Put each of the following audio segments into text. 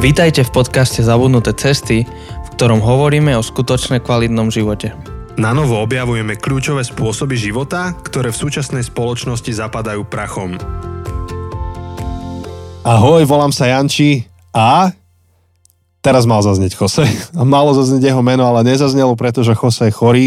Vítajte v podcaste Zabudnuté cesty, v ktorom hovoríme o skutočne kvalitnom živote. Na novo objavujeme kľúčové spôsoby života, ktoré v súčasnej spoločnosti zapadajú prachom. Ahoj, volám sa Janči a teraz mal zaznieť Jose. A malo zaznieť jeho meno, ale nezaznelo, pretože Jose je chorý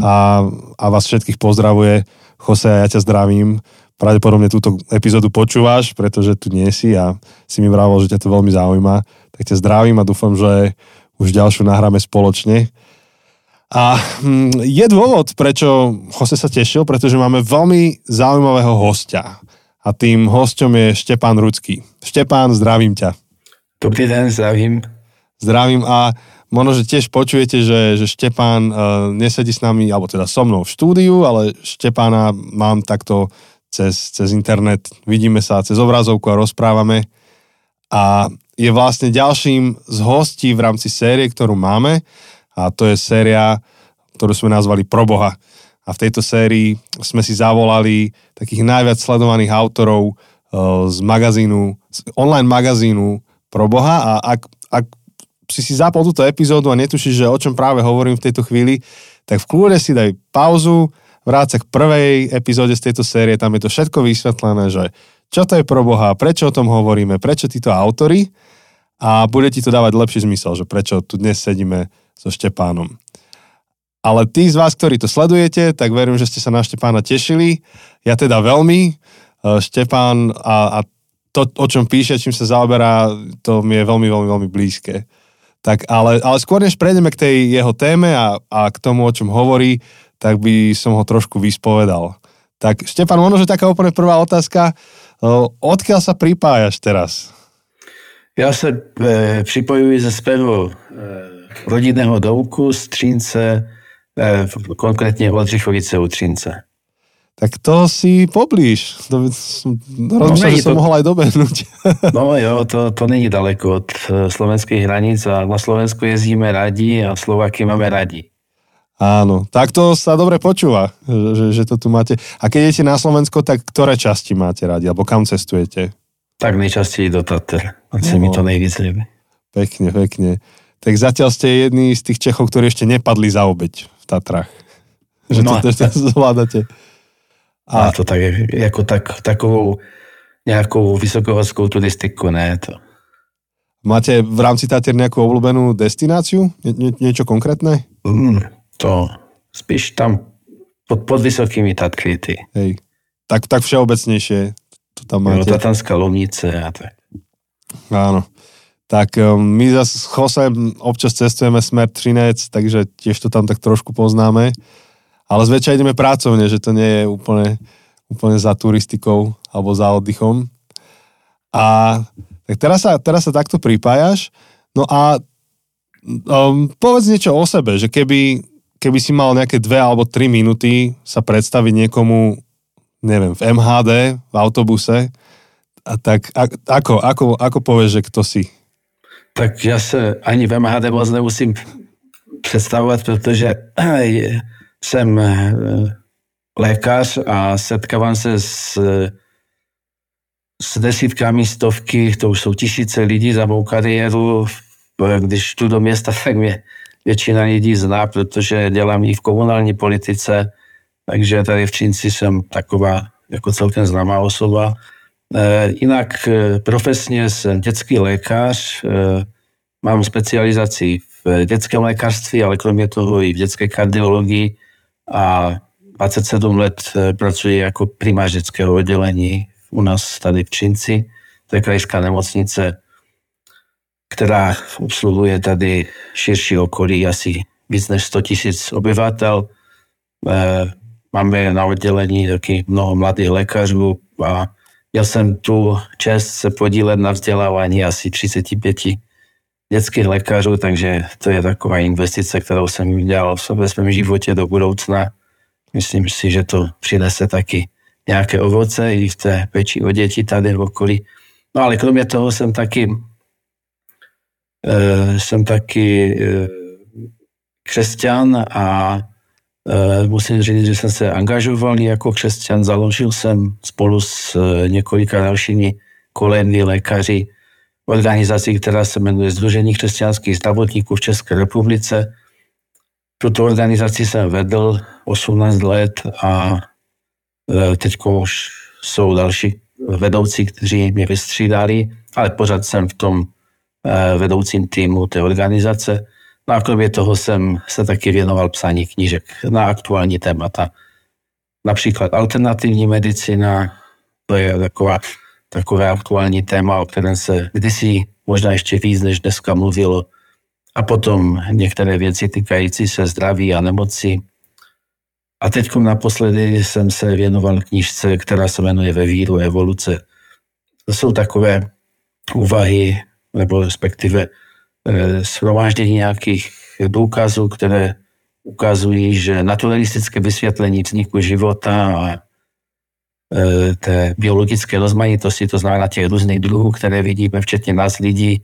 a, a vás všetkých pozdravuje. Jose, ja ťa zdravím pravdepodobne túto epizódu počúvaš, pretože tu nie si a si mi vravel, že ťa to veľmi zaujíma. Tak ťa zdravím a dúfam, že už ďalšiu nahráme spoločne. A hm, je dôvod, prečo Jose sa tešil, pretože máme veľmi zaujímavého hostia. A tým hosťom je Štepán Rucký. Štepán, zdravím ťa. Dobrý den, zdravím. Zdravím a možno, že tiež počujete, že, že Štepán uh, nesedí s nami, alebo teda so mnou v štúdiu, ale Štepána mám takto cez, cez internet, vidíme sa cez obrazovku a rozprávame. A je vlastne ďalším z hostí v rámci série, ktorú máme a to je séria, ktorú sme nazvali Proboha. A v tejto sérii sme si zavolali takých najviac sledovaných autorov uh, z magazínu, z online magazínu Proboha a ak, ak si si zapol túto epizódu a netušíš, že o čom práve hovorím v tejto chvíli, tak v kľúde si daj pauzu, vráť sa k prvej epizóde z tejto série, tam je to všetko vysvetlené, že čo to je pro Boha, prečo o tom hovoríme, prečo títo autory a bude ti to dávať lepší zmysel, že prečo tu dnes sedíme so Štepánom. Ale tí z vás, ktorí to sledujete, tak verím, že ste sa na Štepána tešili. Ja teda veľmi. E, Štepán a, a to, o čom píše, čím sa zaoberá, to mi je veľmi, veľmi, veľmi blízke. Tak ale, ale skôr než prejdeme k tej jeho téme a, a k tomu, o čom hovorí, tak by som ho trošku vyspovedal. Tak Štefan, možno, že taká úplne prvá otázka. Odkiaľ sa pripájaš teraz? Já se e, připojuji ze svého e, rodinného domku z Třínce, e, konkrétně Oldřichovice u Třínce. Tak to si poblíž. To, rozmýšľam, no, že som to, mohol aj dobehnúť. no jo, to, to není daleko od e, slovenských hranic a na Slovensku jezdíme radi a Slováky máme radi. Áno, tak to sa dobre počúva, že, že to tu máte. A keď idete na Slovensko, tak ktoré časti máte radi, alebo kam cestujete? Tak nejčastěji do Tater, asi no. mi to nejvíc ľúbi. Pekne, pekne. Tak zatiaľ ste jedni z tých Čechov, ktorí ešte nepadli za obeď v Tatrách. Že no, to, to, to zvládate. A... to tak, jako tak, takovou nějakou vysokohorskou turistiku, ne to. Máte v rámci Tater nejakú obľúbenú destináciu? Nie, nie, niečo konkrétne? Mm, to spíš tam pod, pod vysokými ty. Hej. Tak, tak všeobecnejšie to tam máte. No, Tatanská lomnice a tak. Áno. Tak um, my zase s Chosem občas cestujeme smer Trinec, takže tiež to tam tak trošku poznáme. Ale zväčša ideme pracovne, že to nie je úplne, úplne za turistikou alebo za oddychom. A tak teraz sa, teraz sa takto pripájaš. No a um, povedz niečo o sebe, že keby, keby si mal nejaké dve alebo tri minúty sa predstaviť niekomu, neviem, v MHD, v autobuse, a tak a, ako, ako, ako povieš, že kto si? Tak já se ani v MHD moc nemusím představovat, protože jsem eh, lékař a setkávám se s, s desítkami, stovky, to už jsou tisíce lidí za mou kariéru. Když tu do města, tak mě většina lidí zná, protože dělám i v komunální politice, takže tady v Čínci jsem taková jako celkem známá osoba. E, jinak e, profesně jsem dětský lékař, e, mám specializaci v dětském lékařství, ale kromě toho i v dětské kardiologii a 27 let pracuji jako primář dětského oddělení u nás tady v Čínci. To je krajská nemocnice která obsluhuje tady širší okolí, asi víc než 100 tisíc obyvatel. Eh, máme na oddělení taky mnoho mladých lékařů a měl jsem tu čest se podílet na vzdělávání asi 35 dětských lékařů, takže to je taková investice, kterou jsem udělal ve svém životě do budoucna. Myslím si, že to přinese taky nějaké ovoce i v té péči o děti tady v okolí. No ale kromě toho jsem taky jsem taky eh, křesťan a eh, musím říct, že jsem se angažoval jako křesťan. Založil jsem spolu s několika dalšími kolegy lékaři organizaci, která se jmenuje Združení křesťanských zdravotníků v České republice. Tuto organizaci jsem vedl 18 let a teď už jsou další vedoucí, kteří mě vystřídali, ale pořád jsem v tom vedoucím týmu té organizace. No a kromě toho jsem se taky věnoval psání knížek na aktuální témata. Například alternativní medicina, to je taková, takové aktuální téma, o kterém se kdysi možná ještě víc než dneska mluvilo. A potom některé věci týkající se zdraví a nemocí. A teď naposledy jsem se věnoval knížce, která se jmenuje Ve víru evoluce. To jsou takové úvahy, nebo respektive Eh, shromáždění nějakých důkazů, které ukazují, že naturalistické vysvětlení vzniku života a eh, té biologické rozmanitosti, to znamená těch různých druhů, které vidíme, včetně nás lidí,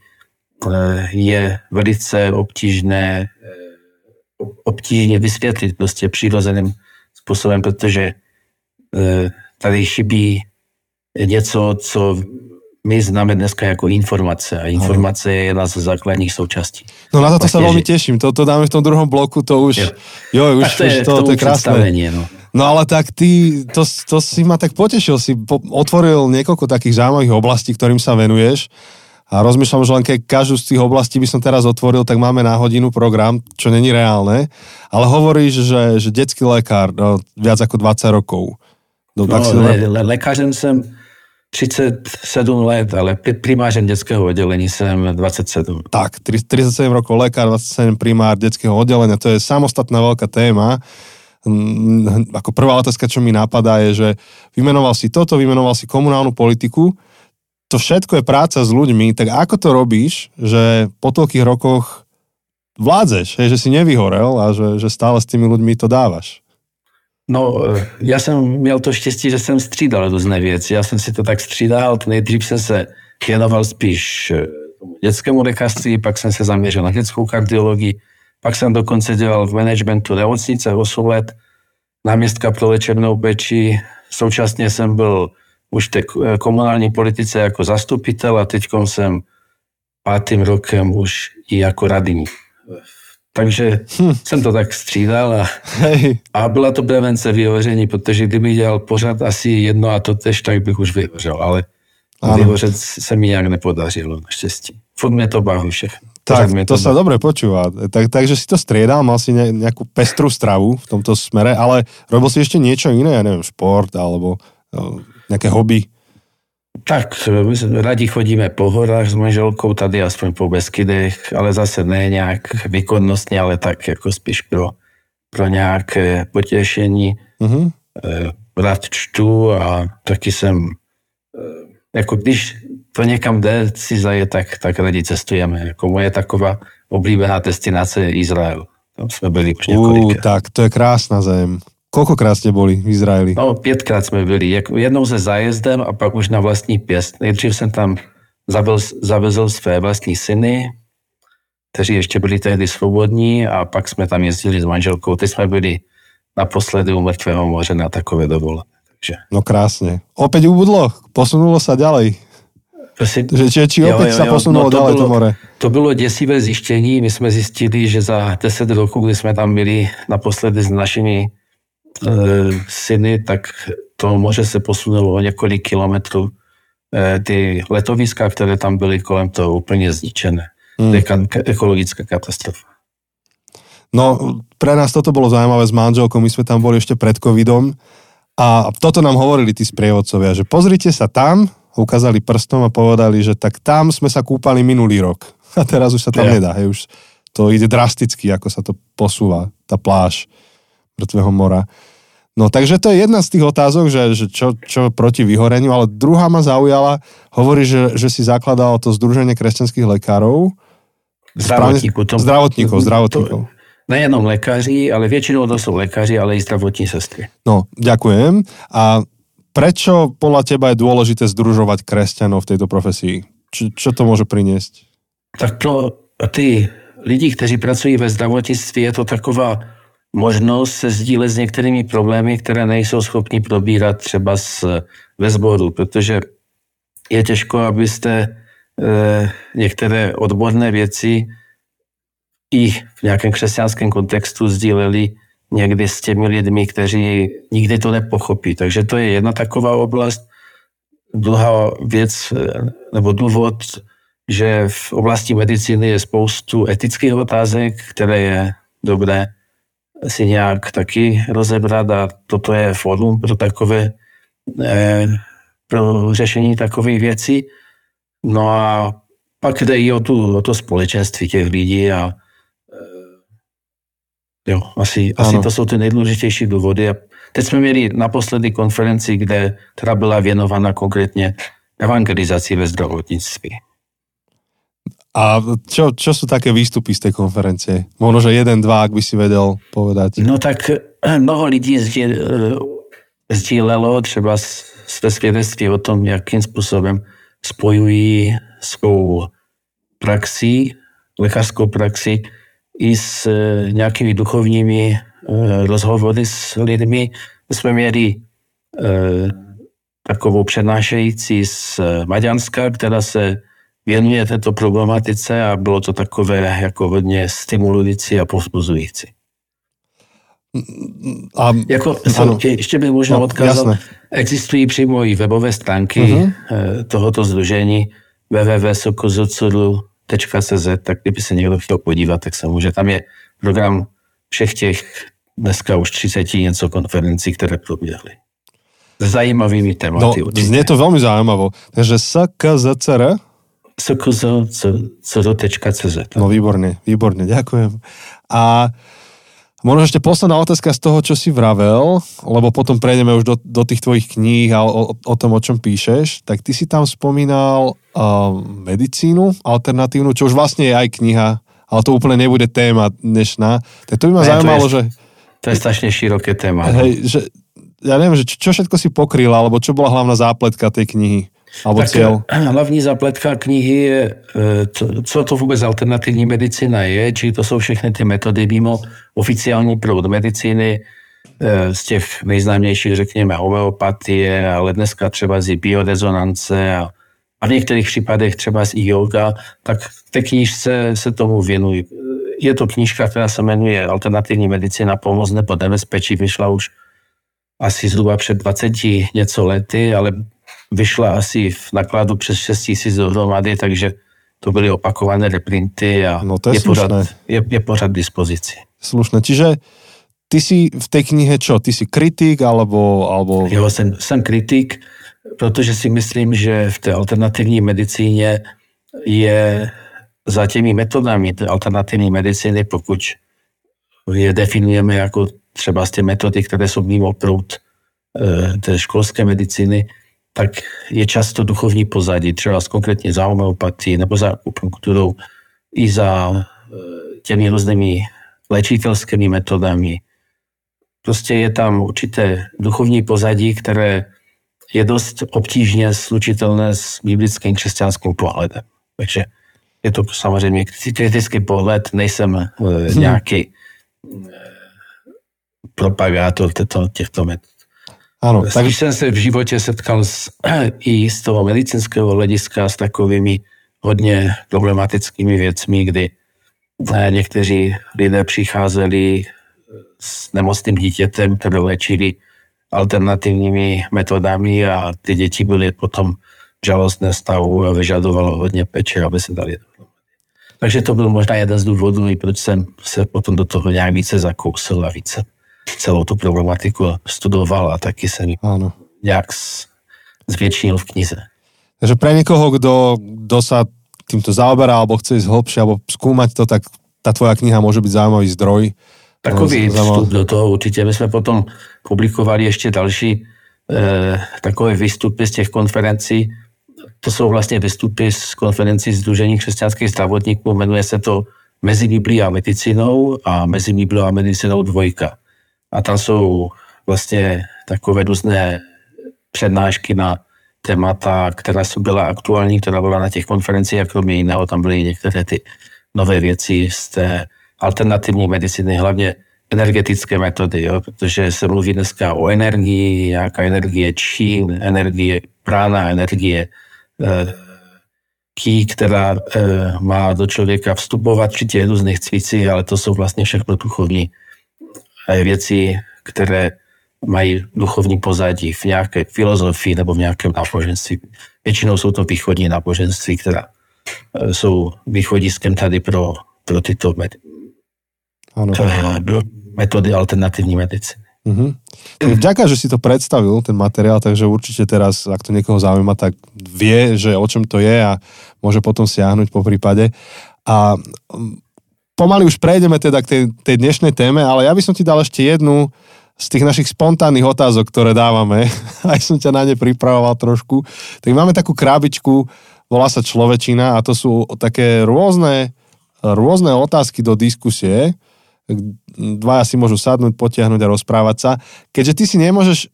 eh, je velice obtížné obtížně vysvětlit prostě přirozeným způsobem, protože tady chybí něco, co my známe dneska jako informace a informace je jedna z základních součástí. No na to sa veľmi teším, to, to dáme v tom druhom bloku, to už, jo, jo už, to, je, už to, to, to je krásne. No. no ale tak ty, to, to si ma tak potešil, si po, otvoril niekoľko takých zaujímavých oblastí, ktorým sa venuješ a rozmýšľam, že len keď každú z tých oblastí by som teraz otvoril, tak máme na hodinu program, čo není reálne, ale hovoríš, že, že detský lekár no, viac ako 20 rokov. No, no tak si le, le, lékařem jsem 37 let, ale primářem detského oddelení jsem 27. Tak, 37 rokov lekár, 27 primár detského oddelenia, to je samostatná veľká téma. Mm, ako prvá otázka, čo mi napadá, je, že vymenoval si toto, vymenoval si komunálnu politiku, to všetko je práca s ľuďmi, tak ako to robíš, že po toľkých rokoch vládzeš, že si nevyhorel a že, že stále s tými ľuďmi to dávaš? No, já jsem měl to štěstí, že jsem střídal různé věci. Já jsem si to tak střídal. Nejdřív jsem se věnoval spíš eh, dětskému lékařství, pak jsem se zaměřil na dětskou kardiologii, pak jsem dokonce dělal v managementu nemocnice 8 let, náměstka pro léčebnou péči. Současně jsem byl už té eh, komunální politice jako zastupitel a teď jsem pátým rokem už i jako radní takže hm. jsem to tak střídal a, Hej. a byla to prevence vyhoření, protože kdyby dělal pořád asi jedno a to tež, tak bych už vyhořel, ale ano. vyhořet se mi nějak nepodařilo, naštěstí. Furt mě to baví všechno. Tak, to, to sa dobre počúva. Tak, takže si to striedal, mal si ne, nejakú pestrú stravu v tomto smere, ale robil si ešte niečo iné, ja neviem, šport alebo no, nejaké hobby? Tak, my rádi chodíme po horách s manželkou, tady aspoň po Beskydech, ale zase ne nějak výkonnostně, ale tak jako spíš pro, pro nějaké potěšení. Mm-hmm. Rád čtu a taky jsem, eh, jako když to někam jde si zajet, tak, tak rádi cestujeme. Jako moje taková oblíbená destinace je Izrael. Tam jsme byli už několikrát. Uh, tak to je krásná zem. Koľkokrát ste boli v Izraeli? No, pětkrát jsme byli. Jednou se zájezdem a pak už na vlastní pěst. Nejdřív jsem tam zavezl své vlastní syny, kteří ještě byli tehdy svobodní a pak jsme tam jezdili s manželkou. Teď jsme byli naposledy u Mrtvého moře na takové dovolené. Takže... No krásně. Opäť ubudlo, posunulo sa ďalej. Prosím? Že, či, či jo, jo, sa posunulo no, to bylo, to more? To bylo děsivé zjištění. My jsme zjistili, že za 10 roků, kdy jsme tam byli naposledy s našimi syny, tak to moře se posunulo o několik kilometrů. Eh, ty letoviska, které tam byly kolem toho, úplně zničené. Hmm. ekologická katastrofa. No, pre nás toto bolo zaujímavé s manželkou, my sme tam boli ešte pred covidom a toto nám hovorili tí sprievodcovia, že pozrite sa tam, ukázali prstom a povedali, že tak tam sme sa kúpali minulý rok a teraz už sa tam ja. nedá, hej, už to ide drasticky, ako sa to posúva, tá pláž mŕtvého mora. No takže to je jedna z tých otázok, že, že čo, čo proti vyhoreniu, ale druhá ma zaujala, hovorí, že, že si zakladal to Združenie kresťanských lekárov. Zdravotníkov. To, zdravotníkov, zdravotníkov. To, nejenom lékaři, ale většinou to jsou lékaři, ale i zdravotní sestry. No, ďakujem. A prečo podľa teba je dôležité združovať kresťanov v tejto profesii? Čo, čo to môže priniesť? Tak pro ty lidi, kteří pracují ve zdravotnictví, je to taková možnost se sdílet s některými problémy, které nejsou schopni probírat třeba s, ve sboru, protože je těžko, abyste některé odborné věci i v nějakém křesťanském kontextu sdíleli někdy s těmi lidmi, kteří nikdy to nepochopí. Takže to je jedna taková oblast. Druhá věc, nebo důvod, že v oblasti medicíny je spoustu etických otázek, které je dobré si nějak taky rozebrat a toto je fórum pro takové, eh, pro řešení takových věcí. No a pak jde i o, tu, o to společenství těch lidí a eh, jo, asi, asi to jsou ty nejdůležitější důvody. A teď jsme měli naposledy konferenci, kde, která byla věnována konkrétně evangelizaci ve zdravotnictví. A čo, čo sú také výstupy z tej konferencie? Možno, že jeden, dva, ak by si vedel povedať. No tak eh, mnoho lidí sdílelo třeba své svědectví o tom, jakým způsobem spojují svou praxi, lékařskou praxi i s eh, nějakými duchovními eh, rozhovory s lidmi. Jsme měli takovou přednášející z Maďanska, která se věnuje této problematice a bylo to takové jako hodně stimulující a povzbuzující. A, jako, ano. Tě, ještě bych možná no, odkázal, jasné. existují přímo i webové stránky uh-huh. tohoto združení www.sokozocuru.cz, tak kdyby se někdo chtěl podívat, tak se může. Tam je program všech těch dneska už 30 něco konferencí, které proběhly. Zajímavými tématy no, určitě. Znie to velmi zajímavé. Takže SKZCR sokozo.cz. No výborne, výborne, ďakujem. A možno ešte posledná otázka z toho, čo si vravel, lebo potom prejdeme už do, do tých tvojich kníh a o, o tom, o čom píšeš, tak ty si tam spomínal uh, medicínu alternatívnu, čo už vlastne je aj kniha, ale to úplne nebude téma dnešná. Tak to by ma ne, zaujímalo, to je, že... To je strašne široké téma. Hej, že, ja neviem, že čo, čo všetko si pokryl, alebo čo bola hlavná zápletka tej knihy. Alebo tak cieľ? Eh, hlavní zapletka knihy je, eh, co to vůbec alternativní medicína je, či to jsou všechny ty metody mimo oficiální proud medicíny, eh, z těch nejznámějších, řekněme, homeopatie, ale dneska třeba z biorezonance a, a v některých případech třeba z yoga, tak v té knížce se tomu věnují. Je to knížka, která se jmenuje Alternativní medicína pomoc nebo nebezpečí, vyšla už asi zhruba před 20 něco lety, ale vyšla asi v nakladu přes 6 tisíc dohromady, takže to byly opakované reprinty a no to je, je, pořád, je, je pořád k dispozici. Slušné, čiže ty si v té knihe čo? Ty si kritik alebo... alebo... Jo, jsem, jsem kritik, protože si myslím, že v té alternativní medicíně je za těmi metodami té alternativní medicíny, pokud je definujeme jako třeba z ty metody, které jsou mimo proud eh, té školské medicíny, tak je často duchovní pozadí, třeba konkrétně za homeopatii nebo za akupunktурou i za e, těmi různými léčitelskými metodami. Prostě je tam určité duchovní pozadí, které je dost obtížně slučitelné s biblickým křesťanským pohledem. Takže je to samozřejmě kritický pohled, nejsem e, hmm. nějaký e, propagátor těchto metod. Ano, tak... Jsem se v životě setkal s, i z toho medicínského hlediska s takovými hodně problematickými věcmi, kdy eh, někteří lidé přicházeli s nemocným dítětem, které léčili alternativními metodami a ty děti byly potom v žalostné stavu a vyžadovalo hodně peče, aby se dali Takže to byl možná jeden z důvodů, proč jsem se potom do toho nějak více zakousil a více celou tu problematiku studoval a taky jsem ji nějak zvětšinil v knize. Takže pre niekoho, kdo, kdo sa týmto zaoberá alebo chce ísť hlbšie alebo skúmať to, tak tá tvoja kniha môže byť zaujímavý zdroj. Takový vstup do toho určitě. My jsme potom publikovali ještě další eh, takové výstupy z těch konferencí. To jsou vlastně výstupy z konferencí Združení křesťanských zdravotníků. Jmenuje se to Mezi Biblí a medicínou a Mezi Biblí a medicínou dvojka a tam jsou vlastně takové různé přednášky na témata, která jsou byla aktuální, která byla na těch konferencích a kromě jiného tam byly některé ty nové věci z té alternativní medicíny, hlavně energetické metody, jo, protože se mluví dneska o energii, jaká energie čí, energie prána, energie e, která e, má do člověka vstupovat, včetně různých cvicí, ale to jsou vlastně všechno duchovní věci, které mají duchovní pozadí v nějaké filozofii nebo v nějakém náboženství. Většinou jsou to východní náboženství, která e, jsou východiskem tady pro, pro tyto med- Áno. metody alternativní medicíny. Mhm. Tak Ďakujem, že si to predstavil, ten materiál, takže určite teraz, ak to niekoho zaujíma, tak vie, že o čom to je a môže potom siahnuť po prípade. A mm, pomaly už prejdeme teda k tej, tej dnešnej téme, ale ja by som ti dal ešte jednu z tých našich spontánnych otázok, ktoré dávame. Aj som ťa na ne pripravoval trošku. Tak máme takú krabičku, volá sa Človečina a to sú také rôzne, rôzne otázky do diskusie dvaja si môžu sadnúť, potiahnuť a rozprávať sa. Keďže ty si nemôžeš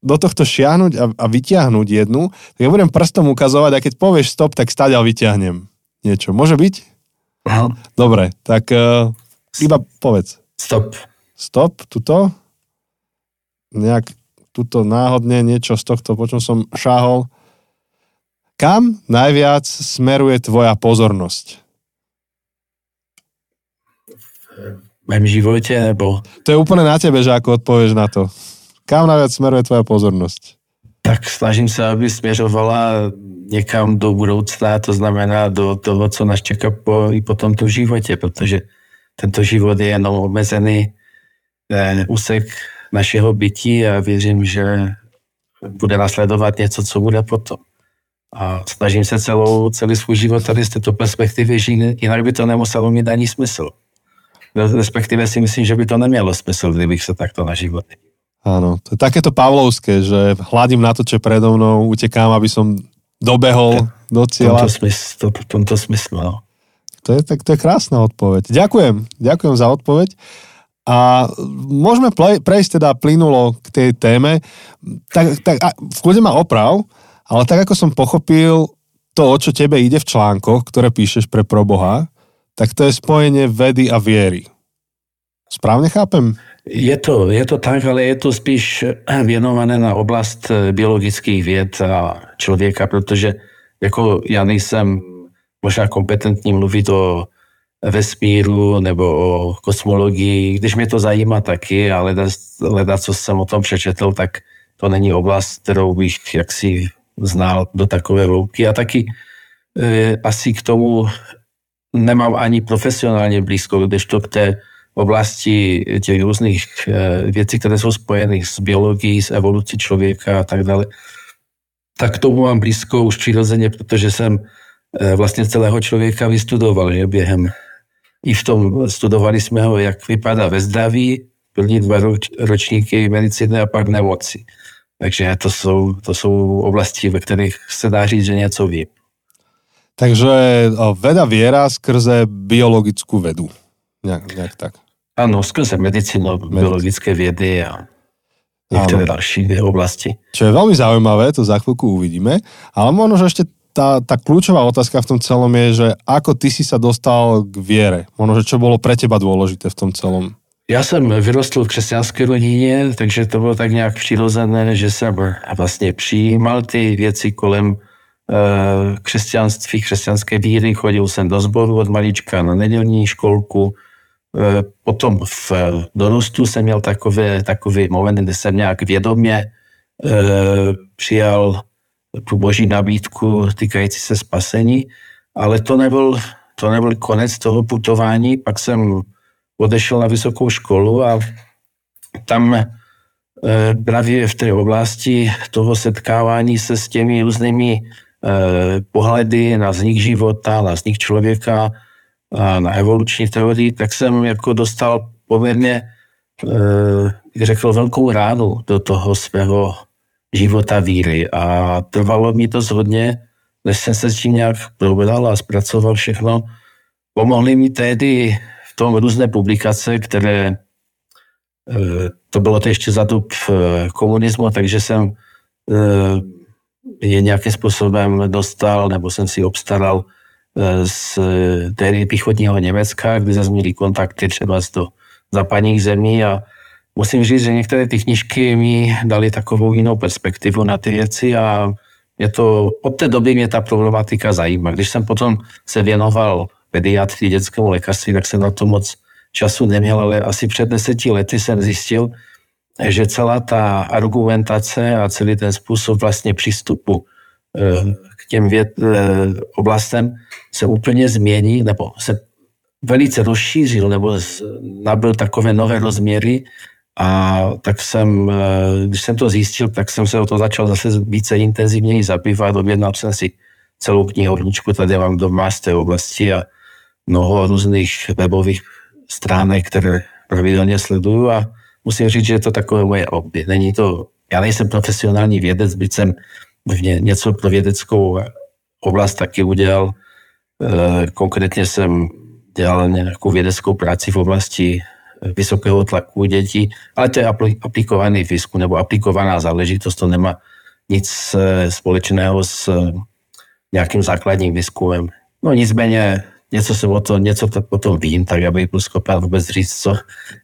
do tohto šiahnuť a, a vyťahnuť jednu, tak ja budem prstom ukazovať a keď povieš stop, tak stáďal vyťahnem niečo. Môže byť? Aha. Dobre, tak uh, iba povedz. Stop. Stop, tuto. Nejak tuto náhodne niečo z tohto, po čom som šáhol. Kam najviac smeruje tvoja pozornosť? mém životě, nebo... To je úplne na tebe, že ako odpovieš na to. Kam najviac smeruje tvoja pozornosť? Tak snažím se, aby směřovala někam do budoucna, to znamená do toho, co nás čeká po, i po tomto životě, protože tento život je jenom omezený eh, úsek našeho bytí a věřím, že bude nasledovat něco, co bude potom. A snažím se celou, celý svůj život tady z této perspektivy žít, jinak by to nemuselo mít ani smysl. Respektíve si myslím, že by to nemělo smysl, kdybych se takto na život Áno, to je takéto pavlovské, že hladím na to, čo predo mnou, utekám, aby som dobehol do v cieľa. tomto smyslu. To, v tomto smyslu no. To je, tak to je krásna odpoveď. Ďakujem, ďakujem za odpoveď. A môžeme play, prejsť teda plynulo k tej téme. Tak, tak a v kľude ma oprav, ale tak ako som pochopil to, o čo tebe ide v článkoch, ktoré píšeš pre Proboha, tak to je spojenie vedy a viery. Správne chápem? Je to, je to tak, ale je to spíš věnované na oblast eh, biologických věd a člověka, protože jako já nejsem možná kompetentní mluvit o vesmíru nebo o kosmologii, když mě to zajímá taky, ale leda, co jsem o tom přečetl, tak to není oblast, kterou bych jaksi znal do takové hloubky. A taky e, asi k tomu nemám ani profesionálně blízko, když to k té oblasti těch různých e, věcí, které jsou spojeny s biologií, s evolucí člověka a tak dále, tak tomu mám blízko už přirozeně, protože jsem e, vlastně celého člověka vystudoval, že během i v tom studovali jsme ho, jak vypadá ve zdraví, první dva roč, ročníky medicíny a pak nemoci. Takže to jsou, to jsou oblasti, ve kterých se dá říct, že něco ví. Takže o, veda viera skrze biologickú vedu. Nejak, nejak tak. Ano, skrze medicínu, biologické vědy a některé další oblasti. Čo je veľmi zaujímavé, to za chvíľku uvidíme, ale možno, že ešte tá, tá kľúčová otázka v tom celom je, že ako ty si sa dostal k viere? Možno, že čo bolo pre teba dôležité v tom celom? Já jsem vyrostl v křesťanské rodině, takže to bylo tak nějak přirozené, že jsem vlastně přijímal ty věci kolem eh, křesťanství, křesťanské víry. Chodil jsem do sboru od malička na nedělní školku. Eh, potom v dorostu jsem měl takové, takový moment, kdy jsem nějak vědomě eh, přijal tu boží nabídku týkající se spasení, ale to nebyl, to nebyl konec toho putování. Pak jsem odešel na vysokou školu a tam právě v té oblasti toho setkávání se s těmi různými pohledy na vznik života, na vznik člověka, na evoluční teorii, tak jsem jako dostal poměrně, e, řekl, velkou ránu do toho svého života víry a trvalo mi to zhodně, než jsem se s tím nějak probral a zpracoval všechno. Pomohly mi tehdy v tom různé publikace, které to bylo to ještě za dob komunismu, takže jsem je nějakým způsobem dostal, nebo jsem si obstaral z tehdy východního Německa, kde zase měli kontakty třeba do západních zemí a musím říct, že některé ty knižky mi dali takovou jinou perspektivu na ty věci a Je to, od té doby mě ta problematika zajímá. Když jsem potom se věnoval pediatrii, dětskému lékařství, tak jsem na to moc času neměl, ale asi před deseti lety jsem zjistil, že celá ta argumentace a celý ten způsob vlastně přístupu k těm věd, eh, oblastem se úplně změní, nebo se velice rozšířil, nebo nabil takové nové rozměry a tak jsem, eh, když jsem to zjistil, tak jsem se o to začal zase více intenzivněji zabývat. Objednal jsem si celou knihovničku, tady mám doma z té oblasti a mnoho různých webových stránek, které pravidelně sleduju a musím říct, že je to takové moje hobby. Není to, já nejsem profesionální vědec, byť jsem ně, něco pro vědeckou oblast taky udělal. E, konkrétně jsem dělal nějakou vědeckou práci v oblasti vysokého tlaku dětí, ale to je aplikovaný výzkum nebo aplikovaná záležitost, to nemá nic e, společného s nějakým základním výzkumem. No nicméně něco se o to, něco o tom vím, tak aby byl schopen vůbec říct, co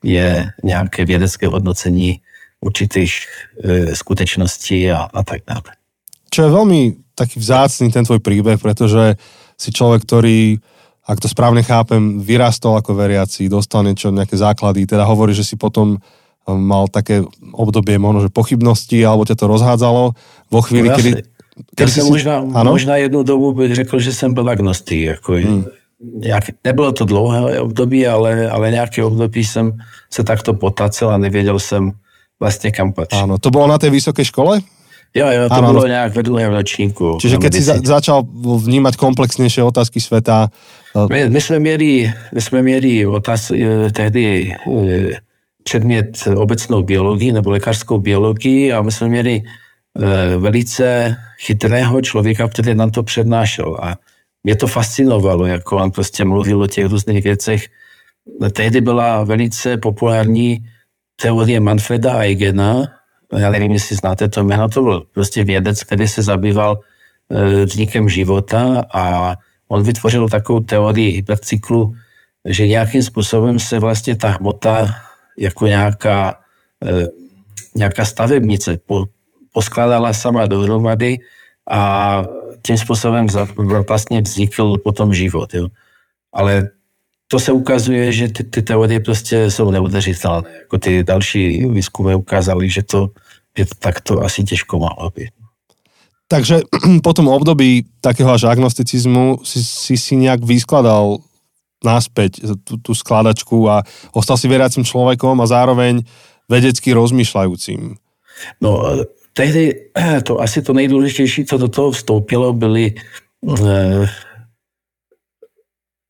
je nějaké vědecké hodnocení určitých e, skutečností a, a tak dále. Čo je veľmi taký vzácný ten tvoj príbeh, pretože si človek, ktorý, ak to správne chápem, vyrastol ako veriaci, dostal niečo, nejaké základy, teda hovorí, že si potom um, mal také obdobie možno, že pochybnosti, alebo ťa to rozhádzalo vo chvíli, no, kedy... kedy ja si... možná, možná jednu dobu bych řekl, že jsem byl agnostik. Jako hmm nějak, nebylo to dlouhé období, ale, ale nějaké období jsem se takto potacel a nevěděl jsem vlastně kam patří. Ano, to bylo na té vysoké škole? Jo, jo, to ano, bylo nějak ve druhém ročníku. Čiže keď si za, začal vnímat komplexnější otázky světa. Eh, my, my jsme měli, my jsme měli otáz, eh, tehdy eh, předmět obecnou biologii nebo lékařskou biologii a my jsme měli velice chytrého člověka, který nám to přednášel. A mě to fascinovalo, jako on prostě mluvil o těch různých věcech. Tehdy byla velice populární teorie Manfreda Eigena, já nevím, jestli znáte to jméno, to byl prostě vědec, který se zabýval e, vznikem života a on vytvořil takovou teorii hypercyklu, že nějakým způsobem se vlastně ta hmota jako nějaká, e, nějaká stavebnice poskládala sama dohromady a tím způsobem vlastně vznikl potom život. Jo. Ale to se ukazuje, že ty, ty teorie prostě jsou neudržitelné. Jako ty další výzkumy ukázaly, že to, že to takto asi těžko malo být. Takže po tom období takého až agnosticizmu si, si si nějak vyskladal náspäť tú, tú skladačku a ostal si veriacím človekom a zároveň vedecky rozmýšľajúcim. No, tehdy to asi to nejdůležitější, co do toho vstoupilo, byly eh,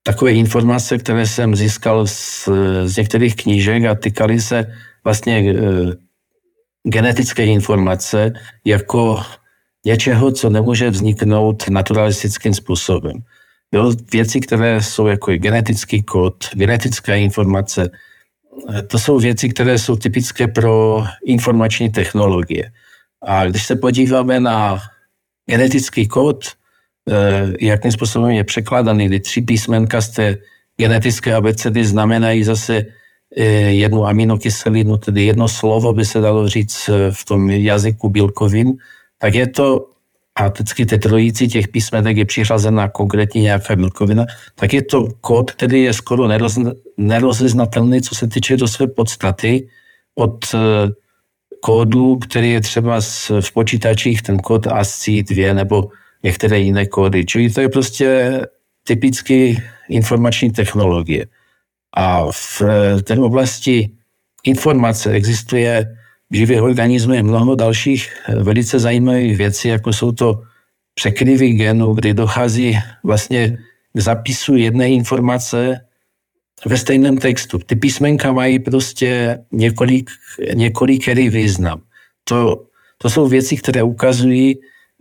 takové informace, které jsem získal z, z některých knížek a týkaly se vlastně eh, genetické informace jako něčeho, co nemůže vzniknout naturalistickým způsobem. Jo, věci, které jsou jako genetický kód, genetická informace, eh, to jsou věci, které jsou typické pro informační technologie. A když se podíváme na genetický kód, jakým způsobem je překladaný, kdy tři písmenka z té genetické abecedy znamenají zase eh, jednu aminokyselinu, tedy jedno slovo by se dalo říct eh, v tom jazyku bílkovin, tak je to, a vždycky té trojici těch písmenek je přiřazena konkrétně nějaká bílkovina, tak je to kód, který je skoro nerozeznatelný, co se týče do své podstaty od kódu, který je třeba v počítačích, ten kód ASCII-2 nebo některé jiné kódy. Čili to je prostě typicky informační technologie. A v té oblasti informace existuje v živých organismech mnoho dalších velice zajímavých věcí, jako jsou to překryvy genů, kdy dochází vlastně k zapisu jedné informace ve stejném textu. Ty písmenka mají prostě několik, několikerý význam. To, to jsou věci, které ukazují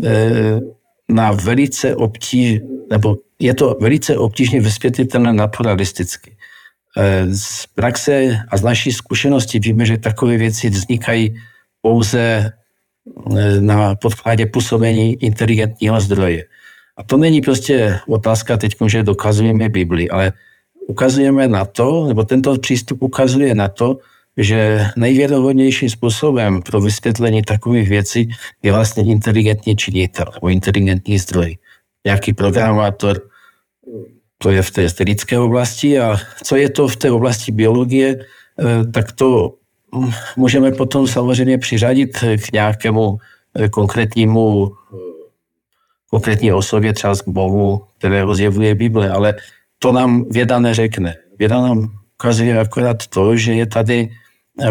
e, na velice obtíž, nebo je to velice obtížně vysvětlitelné naturalisticky. E, z praxe a z naší zkušenosti víme, že takové věci vznikají pouze e, na podkladě působení inteligentního zdroje. A to není prostě otázka teď, že dokazujeme Bibli, ale ukazujeme na to, nebo tento přístup ukazuje na to, že nejvěrohodnějším způsobem pro vysvětlení takových věcí je vlastně inteligentní činitel nebo inteligentní zdroj. Nějaký programátor, to je v té lidské oblasti a co je to v té oblasti biologie, eh, tak to můžeme potom samozřejmě přiřadit k nějakému eh, konkrétnímu konkrétní osobě, třeba k Bohu, které rozjevuje Bible, ale to nám věda neřekne. Věda nám ukazuje akorát to, že je tady eh,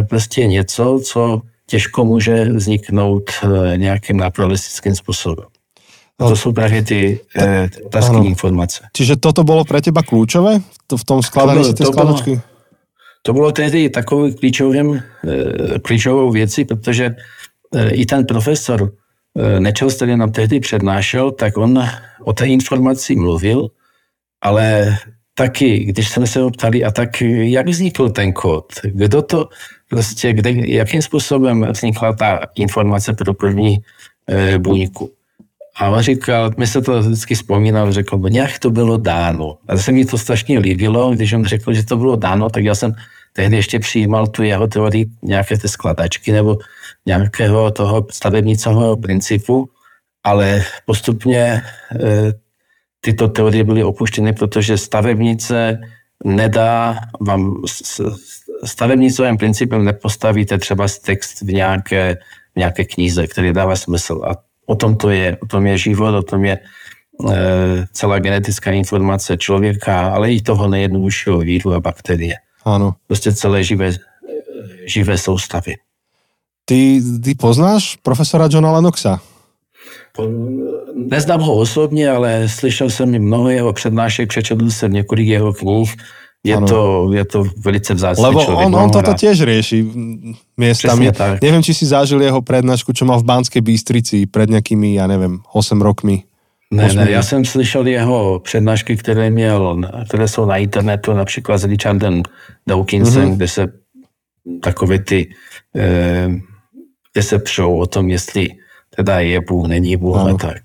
prostě něco, co těžko může vzniknout nějakým naturalistickým způsobem. A to sú práve tie e, informace. Čiže toto bolo pre teba kľúčové v tom skladaní si tej skladačky? To bylo tehdy takovou klíčovým, e, klíčovou věcí, protože e, i ten profesor e, Nečel, který nám tehdy přednášel, tak on o té informaci mluvil, ale taky, když jsme se ho ptali, a tak jak vznikl ten kód? Kdo to prostě, kde, jakým způsobem vznikla ta informace pro první e, buňku? A on říkal, mi se to vždycky vzpomínal, řekl, no nějak to bylo dáno. A se mi to strašně líbilo, když on řekl, že to bylo dáno, tak já jsem tehdy ještě přijímal tu jeho teorii nějaké ty skladačky nebo nějakého toho stavebnicového principu, ale postupně e, tyto teorie byly opuštěny, protože stavebnice nedá vám stavebnicovým principem nepostavíte třeba text v nějaké, v nějaké knize, který dává smysl. A O tom to je, o tom je život, o tom je e, celá genetická informace člověka, ale i toho nejjednoduššího víru a bakterie. Ano. Prostě celé živé, živé soustavy. Ty, ty poznáš profesora Johna Lennoxa? Neznám ho osobně, ale slyšel jsem mnoho jeho přednášek, přečetl jsem několik jeho knih je to, je to velice vzácný Lebo človek. on, on toto tiež rieši miestami. Neviem, či si zažil jeho prednášku, čo mal v Banskej Bystrici pred nejakými, ja neviem, 8 rokmi. Ne, ne, já jsem slyšel jeho přednášky, které měl, které jsou na internetu, například s Richardem Dawkinsem, mm-hmm. kde se takové ty, eh, kde se přou o tom, jestli teda je Bůh, není Bůh a tak.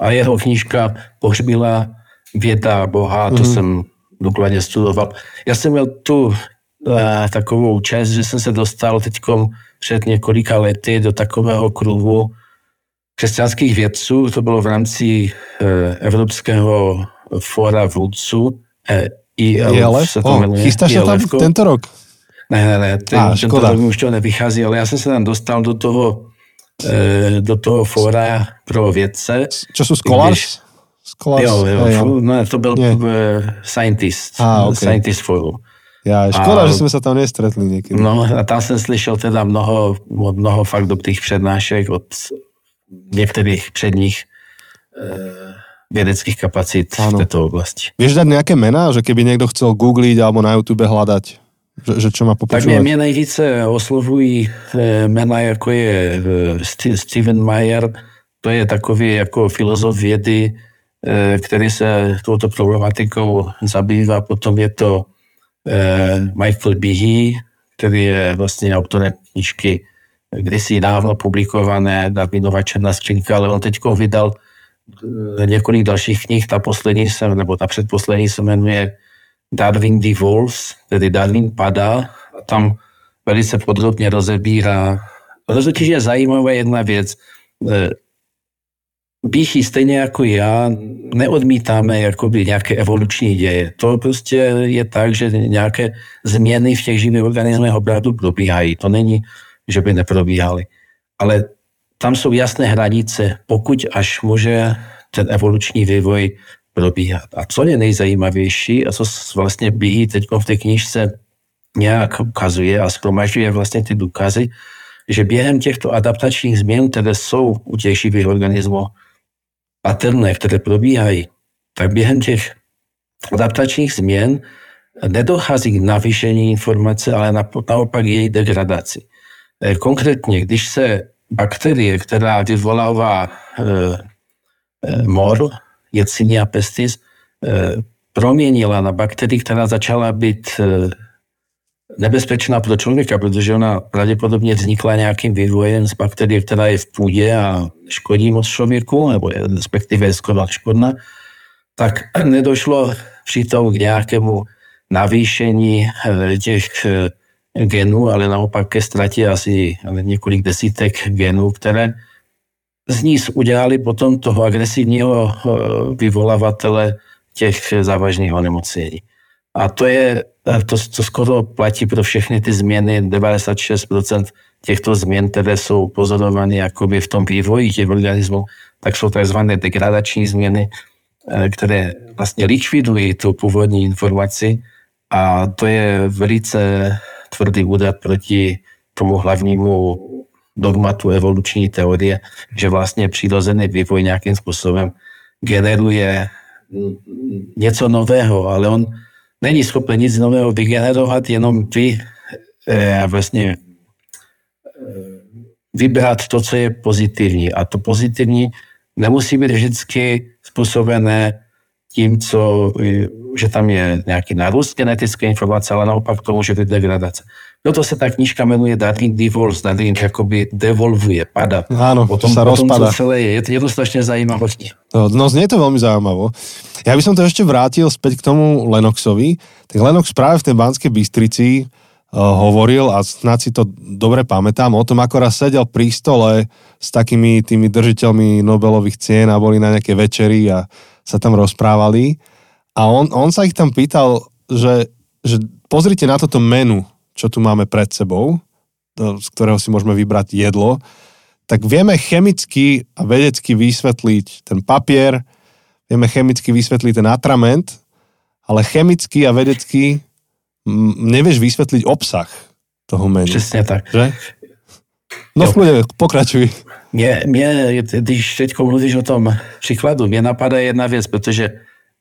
A jeho knížka Pohřbila věda Boha, to mm-hmm. jsem důkladně studoval. Já jsem měl tu uh, takovou čest, že jsem se dostal teď před několika lety do takového kruhu křesťanských vědců. To bylo v rámci uh, Evropského fóra vůdců. Uh, ILF, ILF se to oh, jmenuje. Chystáš se tam tento rok? Ne, ne, ne, ten, ah, tento rok už to nevychází, ale já jsem se tam dostal do toho, do toho fóra pro vědce. Čo jsou Scholars? Sklas, jo, jo, jo. No, to byl Nie. Scientist, ah, okay. Scientist Forum. Já, škoda, a, že jsme se tam nestretli někdy. No a tam jsem slyšel teda mnoho, mnoho fakt dobrých přednášek od některých předních uh, vědeckých kapacit ano. v této oblasti. Víš dát nějaké jména, že keby někdo chcel googlit alebo na YouTube hledat, že, že čo má popočúvať? Tak mě, mě nejvíce oslovují eh, jména, jako je eh, Steven Meyer, to je takový jako filozof vědy, Eh, který se touto problematikou zabývá. Potom je to eh, Michael Behe, který je vlastně autorem knižky kdysi dávno publikované Darwinova černá skřínka, ale on teď vydal eh, několik dalších knih. Ta poslední se, nebo ta předposlední se jmenuje Darwin Devolves, tedy Darwin padá. A tam velice podrobně rozebírá. Rozhodně je zajímavá jedna věc. Bíchy stejně jako já neodmítáme jakoby nějaké evoluční děje. To prostě je tak, že nějaké změny v těch živých organismech opravdu probíhají. To není, že by neprobíhaly. Ale tam jsou jasné hranice, pokud až může ten evoluční vývoj probíhat. A co je nejzajímavější a co vlastně Bíhy teď v té knižce nějak ukazuje a schromažďuje vlastně ty důkazy, že během těchto adaptačních změn, které jsou u těch živých organismů, patrné, které probíhají, tak během těch adaptačních změn nedochází k navýšení informace, ale naopak její degradaci. Eh, konkrétně, když se bakterie, která vyvolává eh, eh, mor, Yersinia pestis, proměnila na bakterii, která začala být nebezpečná pro člověka, protože ona pravděpodobně vznikla nějakým vývojem z bakterie, která je v půdě a škodí moc člověku, nebo je, respektive je skoro škodná, tak nedošlo přitom k nějakému navýšení eh, těch genů, ale naopak ke ztratě asi několik desítek genů, které z ní udělali potom toho agresivního eh, vyvolavatele těch závažných onemocnění. A to je, to, to skoro platí pro všechny ty změny, 96% těchto změn, které jsou pozorovány jakoby v tom vývoji těch organismů, tak jsou tzv. degradační změny, eh, které vlastně likvidují tu původní informaci a to je velice tvrdý úder proti tomu hlavnímu dogmatu evoluční teorie, že vlastně přirozený vývoj nějakým způsobem generuje něco nového, ale on není schopen nic nového vygenerovat, jenom vy eh, vlastně eh, vybrat to, co je pozitivní. A to pozitivní nemusí být vždycky způsobené tím, co, že tam je nějaký nárůst genetické informace, ale naopak to může být degradace. Proto no se ta knižka jmenuje Darling Divorce, Darling jakoby devolvuje, pada. Áno, potom, sa potom rozpada. To celé je, je, je to strašne zaujímavé. No, no znie to veľmi zaujímavo. Ja by som to ešte vrátil späť k tomu Lenoxovi. Tak Lenox práve v tej Banskej Bystrici uh, hovoril a snad si to dobre pamätám o tom, ako raz sedel pri stole s takými tými držiteľmi Nobelových cien a boli na nejaké večery a sa tam rozprávali. A on, on sa ich tam pýtal, že, že pozrite na toto menu, čo tu máme pred sebou, z ktorého si môžeme vybrať jedlo, tak vieme chemicky a vedecky vysvetliť ten papier, vieme chemicky vysvetliť ten atrament, ale chemicky a vedecky nevieš vysvetliť obsah toho menu. Přesně tak. Že? No v pokračuj. Mě, mě, když teď mluvíš o tom příkladu, mě napadá jedna věc, protože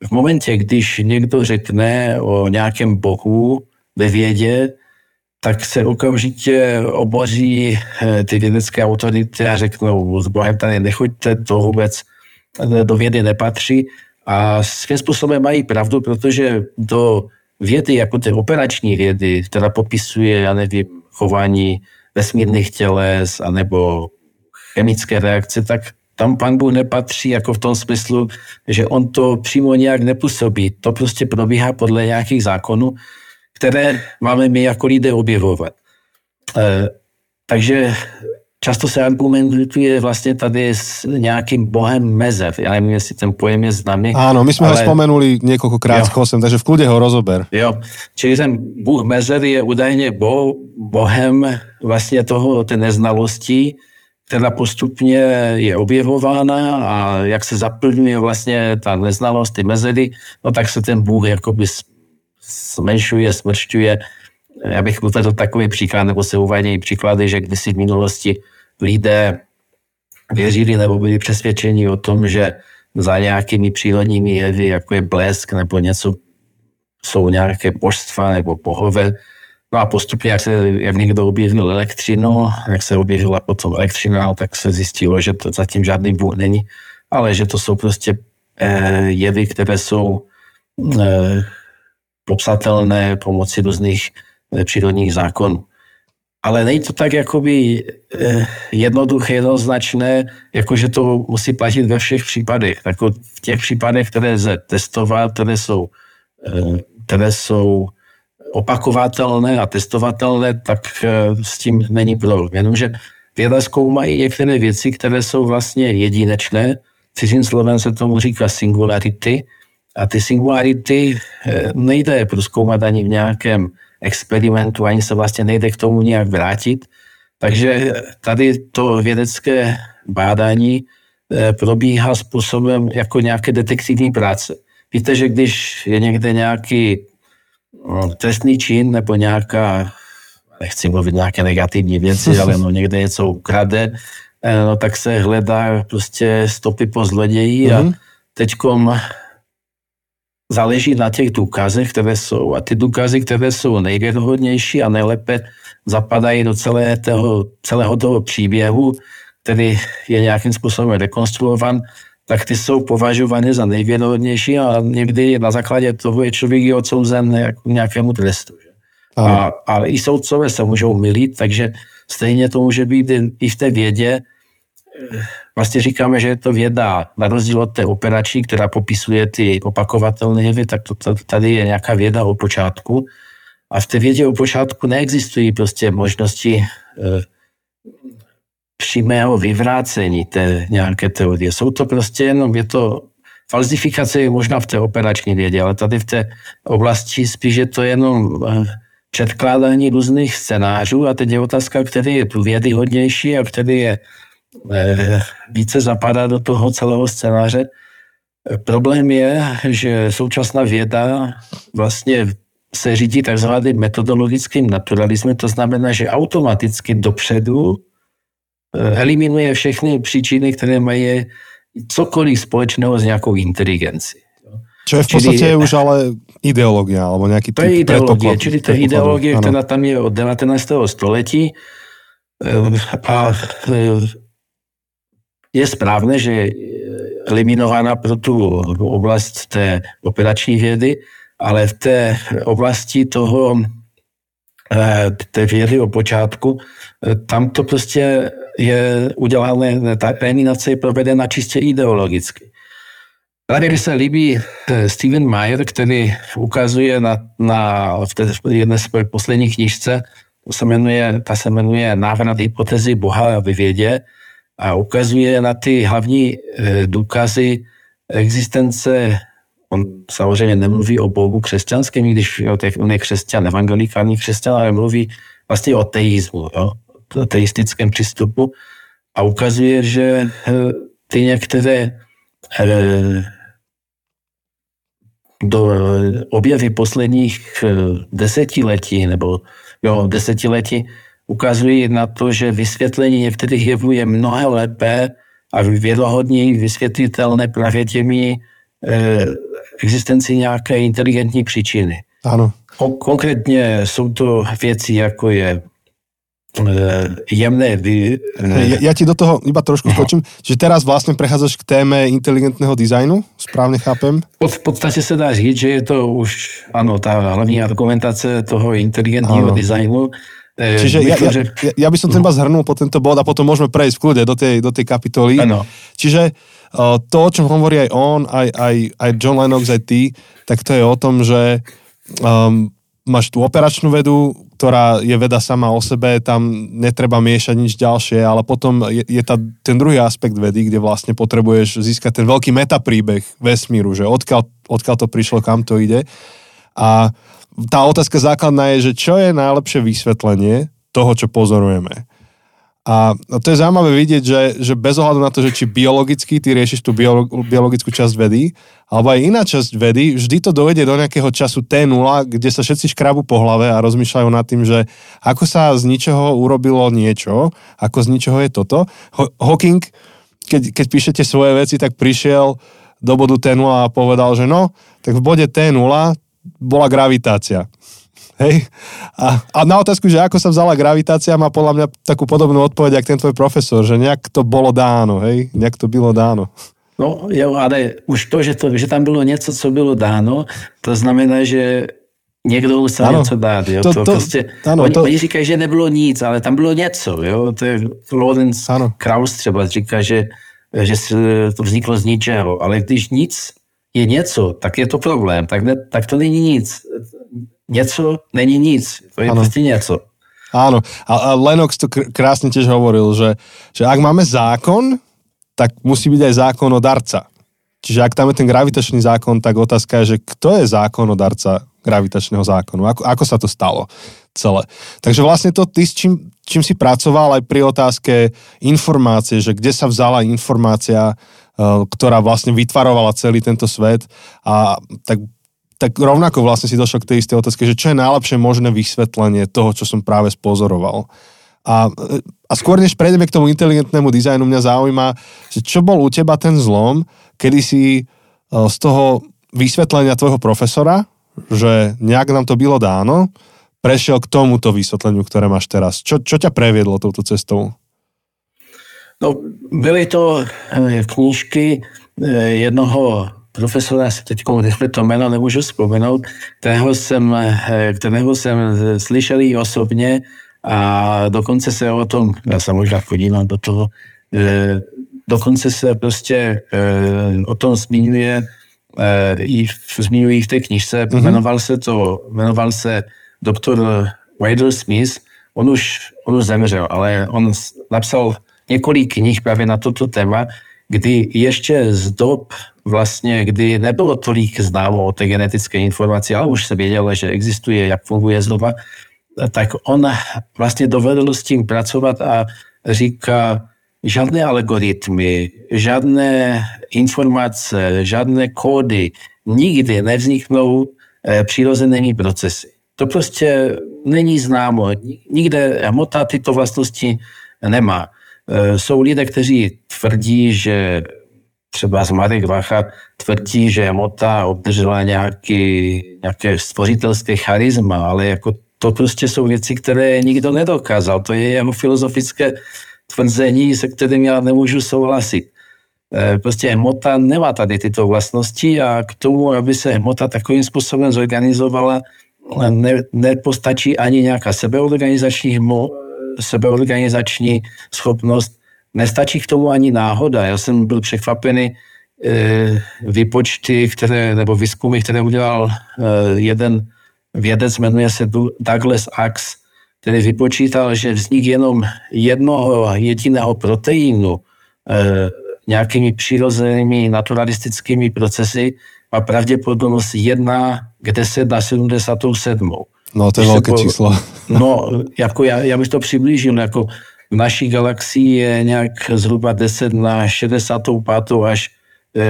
v momentě, když někdo řekne o nějakém bohu ve vědě, tak se okamžitě oboří eh, ty vědecké autority a řeknou, s Bohem tady nechoďte, to vůbec eh, do vědy nepatří. A svým způsobem mají pravdu, protože do vědy, jako ty operační vědy, která popisuje, já nevím, chování vesmírných těles anebo chemické reakce, tak tam pan Bůh nepatří jako v tom smyslu, že on to přímo nějak nepůsobí. To prostě probíhá podle nějakých zákonů které máme my jako lidé objevovat. E, takže často se argumentuje vlastně tady s nějakým bohem mezev. Já nevím, jestli ten pojem je známý. Áno, my jsme ale... ho spomenuli několikrát s takže v kľude ho rozober. Jo, čili ten bůh mezev je údajně bo, bohem vlastně toho, té neznalosti, která postupně je objevována a jak se zaplňuje vlastně ta neznalost, ty mezery, no tak se ten Bůh jakoby zmenšuje, smršťuje. Já bych uvedl takový příklad, nebo se uvádějí příklady, že kdysi v minulosti lidé věřili nebo byli přesvědčeni o tom, že za nějakými přírodními jevy, jako je blesk nebo něco, jsou nějaké božstva nebo bohové. No a postupně, jak, se, jak někdo objevil elektřinu, jak se objevila potom elektřina, tak se zjistilo, že to zatím žádný bůh není, ale že to jsou prostě eh, jevy, které jsou eh, popsatelné pomocí různých eh, přírodních zákonů. Ale není to tak jakoby eh, jednoduché, jednoznačné, jakože to musí platit ve všech případech. Jako v těch případech, které lze testovat, které jsou, eh, které jsou opakovatelné a testovatelné, tak s tím není problém. Jenomže věda zkoumají některé věci, které jsou vlastně jedinečné. Cizím slovem se tomu říká singularity, a ty singularity eh, nejde proskoumat ani v nějakém experimentu, ani se vlastně nejde k tomu nějak vrátit. Takže tady to vědecké bádání eh, probíhá způsobem jako nějaké detektivní práce. Víte, že když je někde nějaký trestný čin nebo nějaká, nechci mluvit nějaké negativní věci, ale no někde něco ukrade, eh, no tak se hledá prostě stopy po zloději a mm-hmm. teďkom záleží na těch důkazech, které jsou. A ty důkazy, které jsou nejvěrohodnější a nejlépe zapadají do celé toho, celého toho příběhu, který je nějakým způsobem rekonstruovan, tak ty jsou považovány za nejvěrohodnější a někdy na základě toho je člověk odsouzen k nějakému trestu. A, ale i soudcové se můžou milit, takže stejně to může být i v té vědě, vlastně říkáme, že je to věda, na rozdíl od té operační, která popisuje ty opakovatelné jevy, tak to, tady je nějaká věda o počátku. A v té vědě o počátku neexistují prostě možnosti e, přímého vyvrácení té nějaké teorie. Jsou to prostě jenom, je to falzifikace je možná v té operační vědě, ale tady v té oblasti spíš je to jenom e, předkládání různých scénářů a teď je otázka, který je vědyhodnější a který je e, více zapadá do toho celého scénáře. Problém je, že současná věda vlastně se řídí takzvaným metodologickým naturalismem, to znamená, že automaticky dopředu eh, eliminuje všechny příčiny, které mají cokoliv společného s nějakou inteligencí. Čo je v podstate čili, už ale ideológia, alebo nejaký To je ideológie, čili to je ideológie, ktorá tam je od 19. století eh, a eh, je správne, že eliminovaná pro tu oblast té operační vědy, ale v té oblasti toho eh, té vědy o počátku, eh, tam to prostě je udělané, ta eliminace je provedena čistě ideologicky. Tady mi se líbí eh, Steven Meyer, který ukazuje na, na v té jedné z posledních knižce, to se jmenuje, ta se jmenuje Návrat hypotézy Boha ve vědě, a ukazuje na ty hlavní eh, důkazy existence On samozřejmě nemluví o Bohu křesťanském, když jo, on je křesťan, evangelikální křesťan, ale mluví vlastně o teismu, jo, o teistickém přístupu. A ukazuje, že eh, ty některé eh, do objevy posledních desetiletí nebo jo, desetiletí ukazují na to, že vysvětlení některých jevů je mnohem lépe a vědohodněji vysvětlitelné právě těmi eh, existenci nějaké inteligentní příčiny. Ano. Konkrétně jsou to věci, jako je eh, jemné vy... Ja, ja ti do toho iba trošku no. skočím, že teraz vlastne prechádzaš k téme inteligentného dizajnu, správne chápem? V podstatě se dá říct, že je to už, ano, ta hlavní argumentace toho inteligentního ano. E, Čiže ja, ja, ja, ja by som ten iba zhrnul po tento bod a potom môžeme prejsť v kľude do tej, do tej kapitoly. Ano. Čiže uh, to, o čom hovorí aj on, aj, aj, aj John Lennox, aj ty, tak to je o tom, že um, máš tú operačnú vedu, ktorá je veda sama o sebe, tam netreba miešať nič ďalšie, ale potom je, je tá, ten druhý aspekt vedy, kde vlastne potrebuješ získať ten veľký metapríbeh vesmíru, že odkiaľ, odkiaľ to prišlo, kam to ide. A tá otázka základná je, že čo je najlepšie vysvetlenie toho, čo pozorujeme. A to je zaujímavé vidieť, že, že bez ohľadu na to, že či biologicky ty riešiš tú biologickú časť vedy, alebo aj iná časť vedy, vždy to dojde do nejakého času T0, kde sa všetci škrabu po hlave a rozmýšľajú nad tým, že ako sa z ničoho urobilo niečo, ako z ničoho je toto. Hawking, keď, keď píšete svoje veci, tak prišiel do bodu T0 a povedal, že no, tak v bode T0 bola gravitácia. Hej? A, a na otázku, že ako sa vzala gravitácia, má podľa mňa takú podobnú odpoveď, ako ten tvoj profesor, že nejak to bolo dáno, hej? Nejak to bylo dáno. No jo, ale už to že, to, že tam bylo něco, co bylo dáno, to znamená, že někdo musel ano, něco dát. Jo? To, to, to, prostě, ano, oni, to... oni říkají, že nebylo nic, ale tam bylo něco. Jo? To je Lorenz Kraus třeba říká, že, že to vzniklo z ničeho, ale když nic je něco, tak je to problém. Tak, ne, tak to není nic. Něco není nic. To je ano. prostě něco. Áno. A, a Lennox to krásne tiež hovoril, že, že ak máme zákon, tak musí byť aj zákon o darca. Čiže ak tam je ten gravitačný zákon, tak otázka je, že kto je zákon o darca gravitačného zákonu? Ako, ako sa to stalo celé? Takže vlastne to ty s čím, čím si pracoval aj pri otázke informácie, že kde sa vzala informácia Eh, ktorá vlastne vytvarovala celý tento svet a tak tak rovnako vlastne si došiel k tej istej otázke, že čo je najlepšie možné vysvetlenie toho, čo som práve spozoroval. A, a skôr než prejdeme k tomu inteligentnému dizajnu, mňa zaujíma, že čo bol u teba ten zlom, kedy si eh, z toho vysvetlenia tvojho profesora, že nejak nám to bylo dáno, prešiel k tomuto vysvetleniu, ktoré máš teraz. Čo, čo ťa previedlo touto cestou? No, byly to eh, knížky eh, jednoho profesora, si teď to jméno nemůžu vzpomenout, kterého jsem, eh, kterého jsem slyšel i osobně a dokonce se o tom, já se možná podívám do toho, dokonce se prostě o tom zmiňuje i zmiňují v té knižce, mm-hmm. jmenoval se to, jmenoval se doktor Wader Smith, on už, on už zemřel, ale on napsal několik knih právě na toto téma, kdy ještě z dob vlastně, kdy nebylo tolik známo o té genetické informaci, ale už se vědělo, že existuje, jak funguje zdoba, tak on vlastně dovedl s tím pracovat a říká, žádné algoritmy, žádné informace, žádné kódy nikdy nevzniknou eh, přirozenými procesy. To prostě není známo. Nikde hmota tyto vlastnosti nemá. Eh, jsou lidé, kteří tvrdí, že třeba z Marek Vacha tvrdí, že hmota obdržela nějaký, nějaké stvořitelské charisma, ale jako to prostě jsou věci, které nikdo nedokázal. To je jeho filozofické tvrzení, se kterým já nemůžu souhlasit. Eh, prostě hmota nemá tady tyto vlastnosti a k tomu, aby se hmota takovým způsobem zorganizovala, ne, nepostačí ani nějaká sebeorganizační, sebeorganizační schopnost, nestačí k tomu ani náhoda. Já jsem byl překvapený e, výpočty, které, nebo výzkumy, které udělal e, jeden vědec, jmenuje se Douglas Axe, který vypočítal, že vznik jenom jednoho jediného proteínu e, nějakými přirozenými naturalistickými procesy má pravděpodobnost 1 k 10 na 77. No, to je velké po, číslo. no, jako já, já bych to přiblížil, jako v naší galaxii je nějak zhruba 10 na 65. až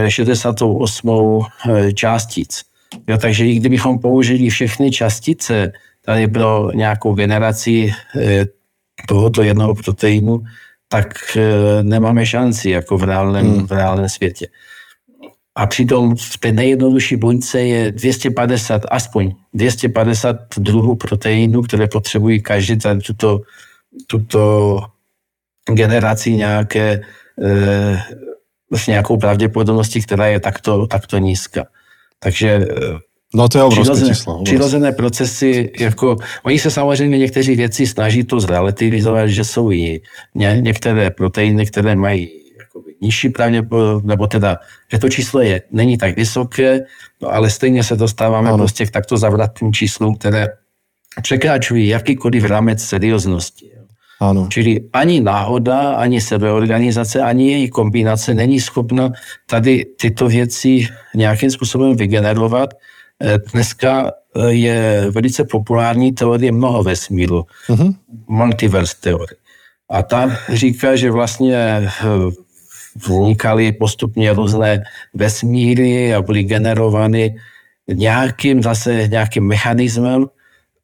68. Eh, eh, částic. Jo, takže i kdybychom použili všechny částice tady pro nějakou generaci eh, tohoto jednoho proteinu, tak nemáme šanci jako v reálném, hmm. v reálném světě. A přitom v té nejjednodušší buňce je 250, aspoň 250 druhů proteinů, které potřebují každý za tuto, tuto generaci nějaké, e, s nějakou pravděpodobností, která je takto, takto nízká. Takže eh, No to je obrovské přirozené, číslo. Obrovské. Přirozené procesy, jako, oni se samozřejmě někteří věci snaží to zrelativizovat, že jsou i ně, některé proteiny, které mají nižší pravděpodobnost, nebo teda, že to číslo je, není tak vysoké, no ale stejně se dostáváme ano. prostě k takto zavratným číslům, které překračují jakýkoliv rámec serióznosti. Ano. Čili ani náhoda, ani sebeorganizace, ani její kombinace není schopna tady tyto věci nějakým způsobem vygenerovat. Eh, dneska eh, je velice populární teorie mnoho vesmíru, uh-huh. multiverse teorie. A ta říká, že vlastně eh, vznikaly postupně různé vesmíry a byly generovány nějakým zase nějakým mechanismem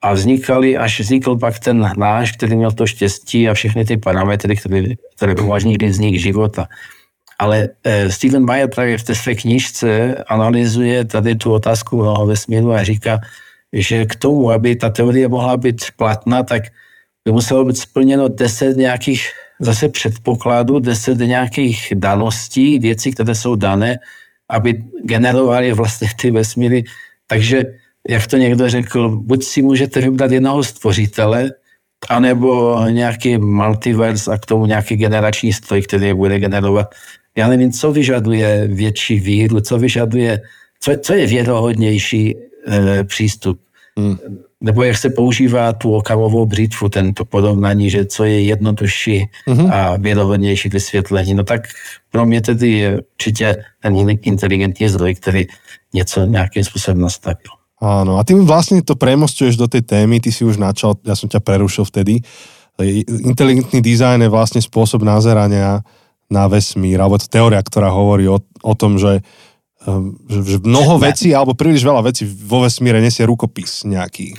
a vznikaly, až vznikl pak ten náš, který měl to štěstí a všechny ty parametry, které, které umožnili vznik života. Ale eh, Steven Meyer právě v té své knižce analyzuje tady tu otázku mnoho vesmíru a říká, že k tomu, aby ta teorie mohla být platná, tak by muselo být splněno deset nějakých zase předpokladu, deset nějakých daností, věcí, které jsou dané, aby generovali vlastně ty vesmíry. Takže, jak to někdo řekl, buď si můžete vybrat jednoho stvořitele, anebo nějaký multiverse a k tomu nějaký generační stroj, který je bude generovat. Já nevím, co vyžaduje větší víru, co vyžaduje, co, co je věrohodnější e, přístup. Hmm nebo jak se používá tu okamovou břitvu, tento porovnání, že co je jednodušší mm-hmm. a věrohodnější vysvětlení. No tak pro mě tedy je určitě ten inteligentní zdroj, který něco nějakým způsobem nastavil. Áno, a tým vlastne to premostuješ do tej témy, ty si už načal, ja som ťa prerušil vtedy. Inteligentný dizajn je vlastne spôsob nazerania na vesmír, alebo to teória, ktorá hovorí o, o tom, že Ehm, že mnoho vecí, alebo príliš veľa vecí vo vesmíre nesie rukopis nejaký.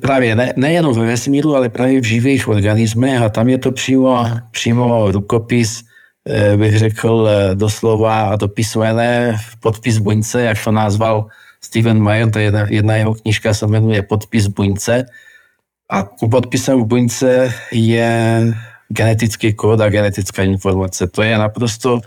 Právě ne, nejenom ve vesmíru, ale právě v živých organismech a tam je to přímo, přímo rukopis, eh, bych řekl eh, doslova a dopisované podpis buňce, jak to nazval Steven Meyer, to je jedna, jedna jeho knižka se jmenuje Podpis buňce a podpisem v buňce je genetický kód a genetická informace. To je naprosto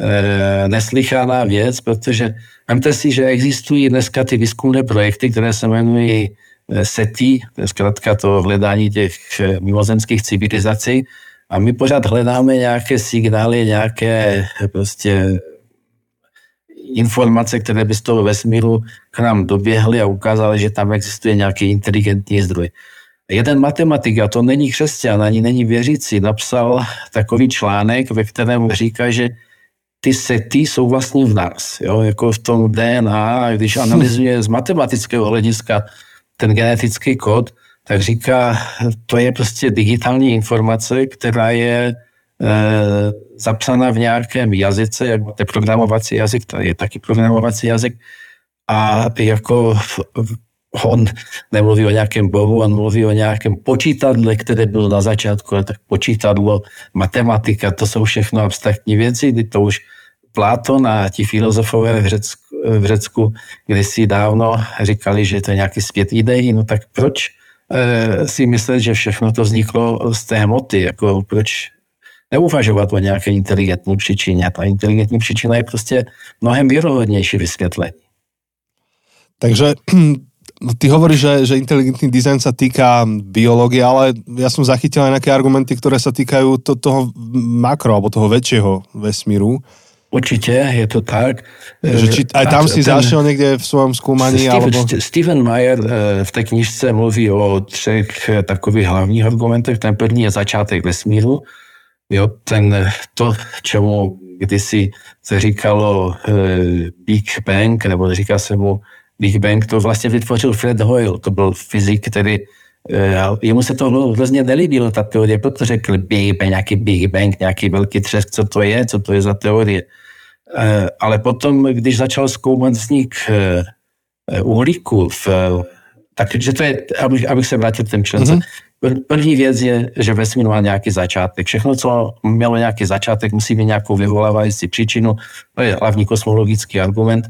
Eh, neslychaná věc, protože vemte si, že existují dneska ty výzkumné projekty, které se jmenují eh, SETI, to je zkrátka to hledání těch eh, mimozemských civilizací, a my pořád hledáme nějaké signály, nějaké prostě informace, které by z toho vesmíru k nám doběhly a ukázaly, že tam existuje nějaký inteligentní zdroj. Jeden matematik, a to není křesťan, ani není věřící, napsal takový článek, ve kterém říká, že ty sety jsou vlastně v nás, jo, jako v tom DNA, když analyzuje z matematického hlediska ten genetický kód, tak říká, to je prostě digitální informace, která je e, zapsaná v nějakém jazyce, jak máte programovací jazyk, to je taky programovací jazyk, a jako on nemluví o nějakém bohu, on mluví o nějakém počítadle, které bylo na začátku, ale tak počítadlo, matematika, to jsou všechno abstraktní věci, kdy to už Platon a ti filozofové v Řecku, v Řecku kdysi dávno říkali, že to je nějaký svět ideí, no tak proč e, si myslet, že všechno to vzniklo z té hmoty, jako proč neuvažovat o nějaké inteligentní příčině. Ta inteligentní příčina je prostě mnohem věrohodnější vysvětlení. Takže No, ty hovoríš, že, že inteligentný dizajn sa týka biológie, ale ja som zachytil aj nejaké argumenty, ktoré sa týkajú to, toho makro, alebo toho väčšieho vesmíru. Určitě, je to tak. Že či, aj tam si ten, zašiel někde v svém zkoumání? Steven, alebo... Steven Mayer eh, v té knižce mluví o třech eh, takových hlavních argumentech. Ten první je začátek vesmíru. Jo, ten, to, čemu kdysi se říkalo eh, Big Bang, nebo říká se mu Big Bang, to vlastně vytvořil Fred Hoyle, to byl fyzik, který eh, jemu se to hrozně nelíbilo, ta teorie, protože řekl Big Bang, nějaký Big Bang, nějaký velký třesk, co to je, co to je za teorie. Eh, ale potom, když začal zkoumat vznik eh, uhlíku, v, takže to je, abych, abych se vrátil k těm člence. Mm-hmm. První věc je, že vesmír má nějaký začátek. Všechno, co mělo nějaký začátek, musí mít nějakou vyvolávající příčinu. To je hlavní kosmologický argument.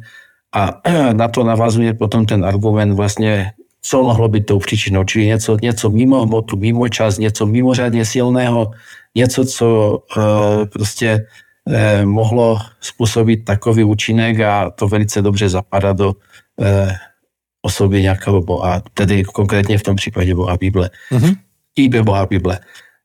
A na to navazuje potom ten argument vlastně, co mohlo být tou příčinou, čili něco, něco mimo hmotu, mimo čas, něco mimořádně silného, něco, co uh, prostě uh, mohlo způsobit takový účinek a to velice dobře zapadá do uh, osoby nějakého boha, tedy konkrétně v tom případě boha Bible. Mm-hmm. I boha Bible.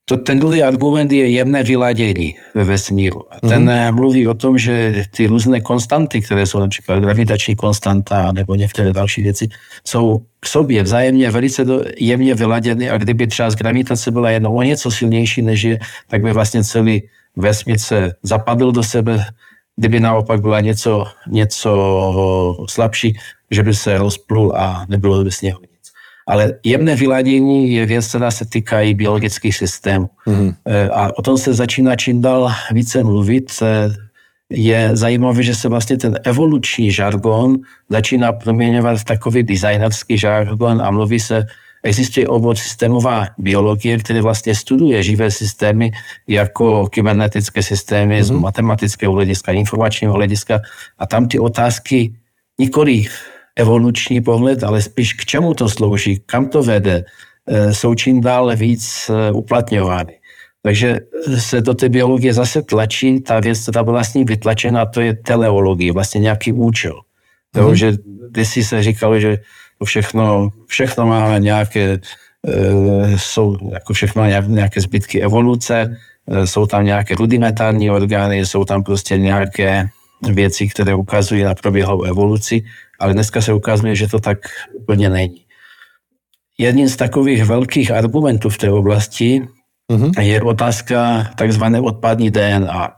To, ten druhý argument je jemné vyladění ve vesmíru. A ten mm-hmm. mluví o tom, že ty různé konstanty, které jsou například gravitační konstanta nebo některé další věci, jsou k sobě vzájemně velice do, jemně vyladěny a kdyby třeba z gravitace byla jenom o něco silnější než je, tak by vlastně celý vesmír se zapadl do sebe, kdyby naopak byla něco, něco slabší, že by se rozplul a nebylo by sněhu. Ale jemné vyladění je věc, která se týká i biologických systémů. Mm-hmm. A o tom se začíná čím dál více mluvit. E, je zajímavé, že se vlastně ten evoluční žargon začíná proměňovat v takový designerský žargon a mluví se, existuje obor systémová biologie, který vlastně studuje živé systémy jako kybernetické systémy mm-hmm. z mhm. matematického hlediska, informačního hlediska a tam ty otázky nikoli evoluční pohled, ale spíš k čemu to slouží, kam to vede, e, jsou čím dál víc e, uplatňovány. Takže se do té biologie zase tlačí ta věc, která byla vlastně vytlačena, to je teleologie, vlastně nějaký účel. Mm-hmm. Jo, mhm. že kdysi se říkalo, že to všechno, všechno má nějaké, e, jsou, jako všechno má nějaké zbytky evoluce, jsou tam nějaké rudimentární orgány, jsou tam prostě nějaké věci, které ukazují na proběhlou evoluci ale dneska se ukazuje, že to tak úplně není. Jedním z takových velkých argumentů v té oblasti uh-huh. je otázka takzvané odpadní DNA.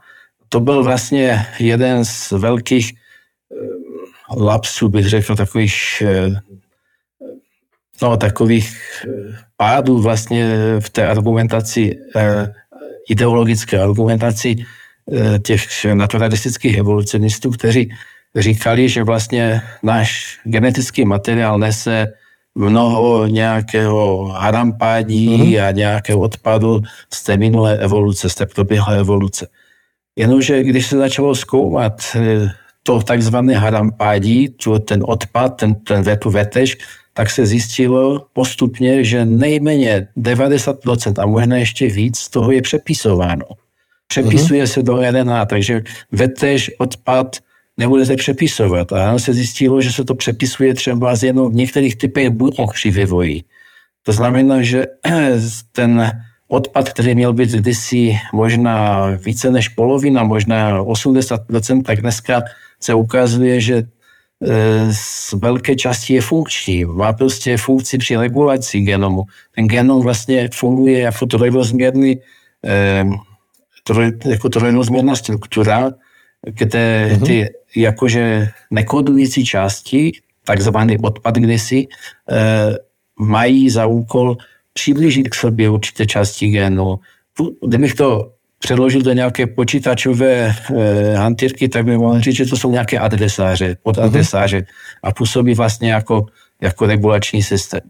To byl vlastně jeden z velkých eh, lapsů, bych řekl, takových eh, no, takových eh, pádů vlastně v té argumentaci, ideologické argumentaci těch naturalistických evolucionistů, kteří říkali, že vlastně náš genetický materiál nese mnoho nějakého harampádí mm-hmm. a nějakého odpadu z té minulé evoluce, z té proběhlé evoluce. Jenomže když se začalo zkoumat eh, to takzvané harampádí, ten odpad, ten, ten vetu vetež, tak se zjistilo postupně, že nejméně 90% a možná ještě víc z toho je přepisováno. Přepisuje mm-hmm. se do RNA, takže vetež, odpad, nebudete přepisovat. A se zjistilo, že se to přepisuje třeba z jenom v některých typech buněk při vývoji. To znamená, že ten odpad, který měl být kdysi možná více než polovina, možná 80%, tak dneska se ukazuje, že z velké části je funkční. Má prostě funkci při regulaci genomu. Ten genom vlastně funguje jako trojrozměrný, troj, jako trojrozměrná struktura, kde mm-hmm. ty jakože nekodující části, takzvaný odpad kdysi, mají za úkol přiblížit k sobě určité části genu. Kdybych to předložil do nějaké počítačové e, hantýrky, tak by mohl říct, že to jsou nějaké adresáře, podadresáře mm-hmm. a působí vlastně jako, jako regulační systém.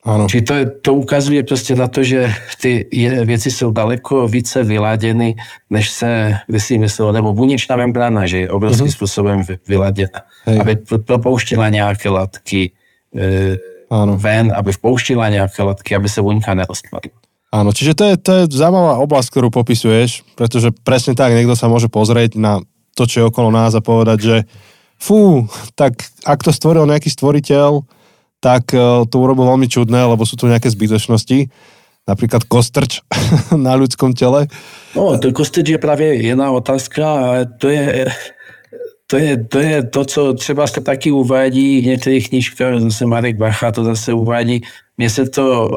Ano. Či to, to ukazuje prostě na to, že ty věci jsou daleko více vyladěny, než se si myslelo, nebo buněčná membrána, že je obrovským mm-hmm. způsobem vyladěna, Hej. aby propouštěla nějaké látky e, ano. ven, aby vpouštila nějaké látky, aby se buňka nerozpadla. Áno, čiže to je, to je zaujímavá oblasť, ktorú popisuješ, pretože presne tak niekto sa môže pozrieť na to, čo je okolo nás a povedať, že fú, tak ak to stvoril nejaký stvoriteľ, tak e, to urobil veľmi čudné, lebo sú tu nejaké zbytočnosti, napríklad kostrč na ľudskom tele. No, to kostrč je právě jiná otázka, ale to je, to je, to je to, co třeba se taky uvádí v některých knížkách, zase Marek Bacha to zase uvádí. Mně se to,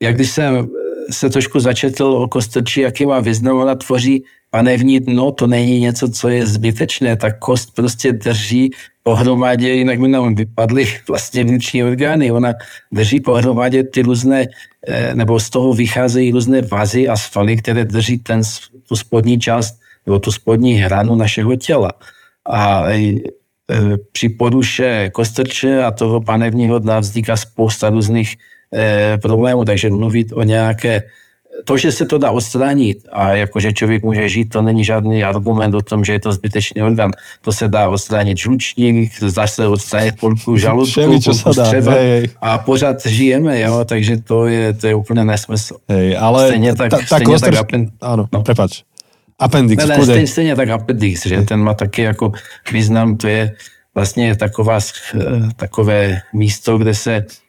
jak když jsem se trošku začetl o kostrči, jaký má význam, ona tvoří panevní dno, to není něco, co je zbytečné, ta kost prostě drží pohromadě, jinak by nám vypadly vlastně vnitřní orgány, ona drží pohromadě ty různé, eh, nebo z toho vycházejí různé vazy a svaly, které drží ten, tu spodní část, nebo tu spodní hranu našeho těla. A e, při poruše kostrče a toho panevního dna vzniká spousta různých e, problémů, takže mluvit o nějaké to, že se to dá odstranit a jakože člověk může žít, to není žádný argument o tom, že je to zbytečný orgán. To se dá odstranit žlučník, zase odstranit polku žaludku, polku a pořád žijeme, jo, takže to je, to je úplně nesmysl. Hej, ale stejně tak, ta, ta stejně tak apen... Áno, no. prepač. Appendix. Ne, ne, stejně, stejně tak appendix, že ten má taky jako význam, to je vlastně taková, takové místo, kde se Eh,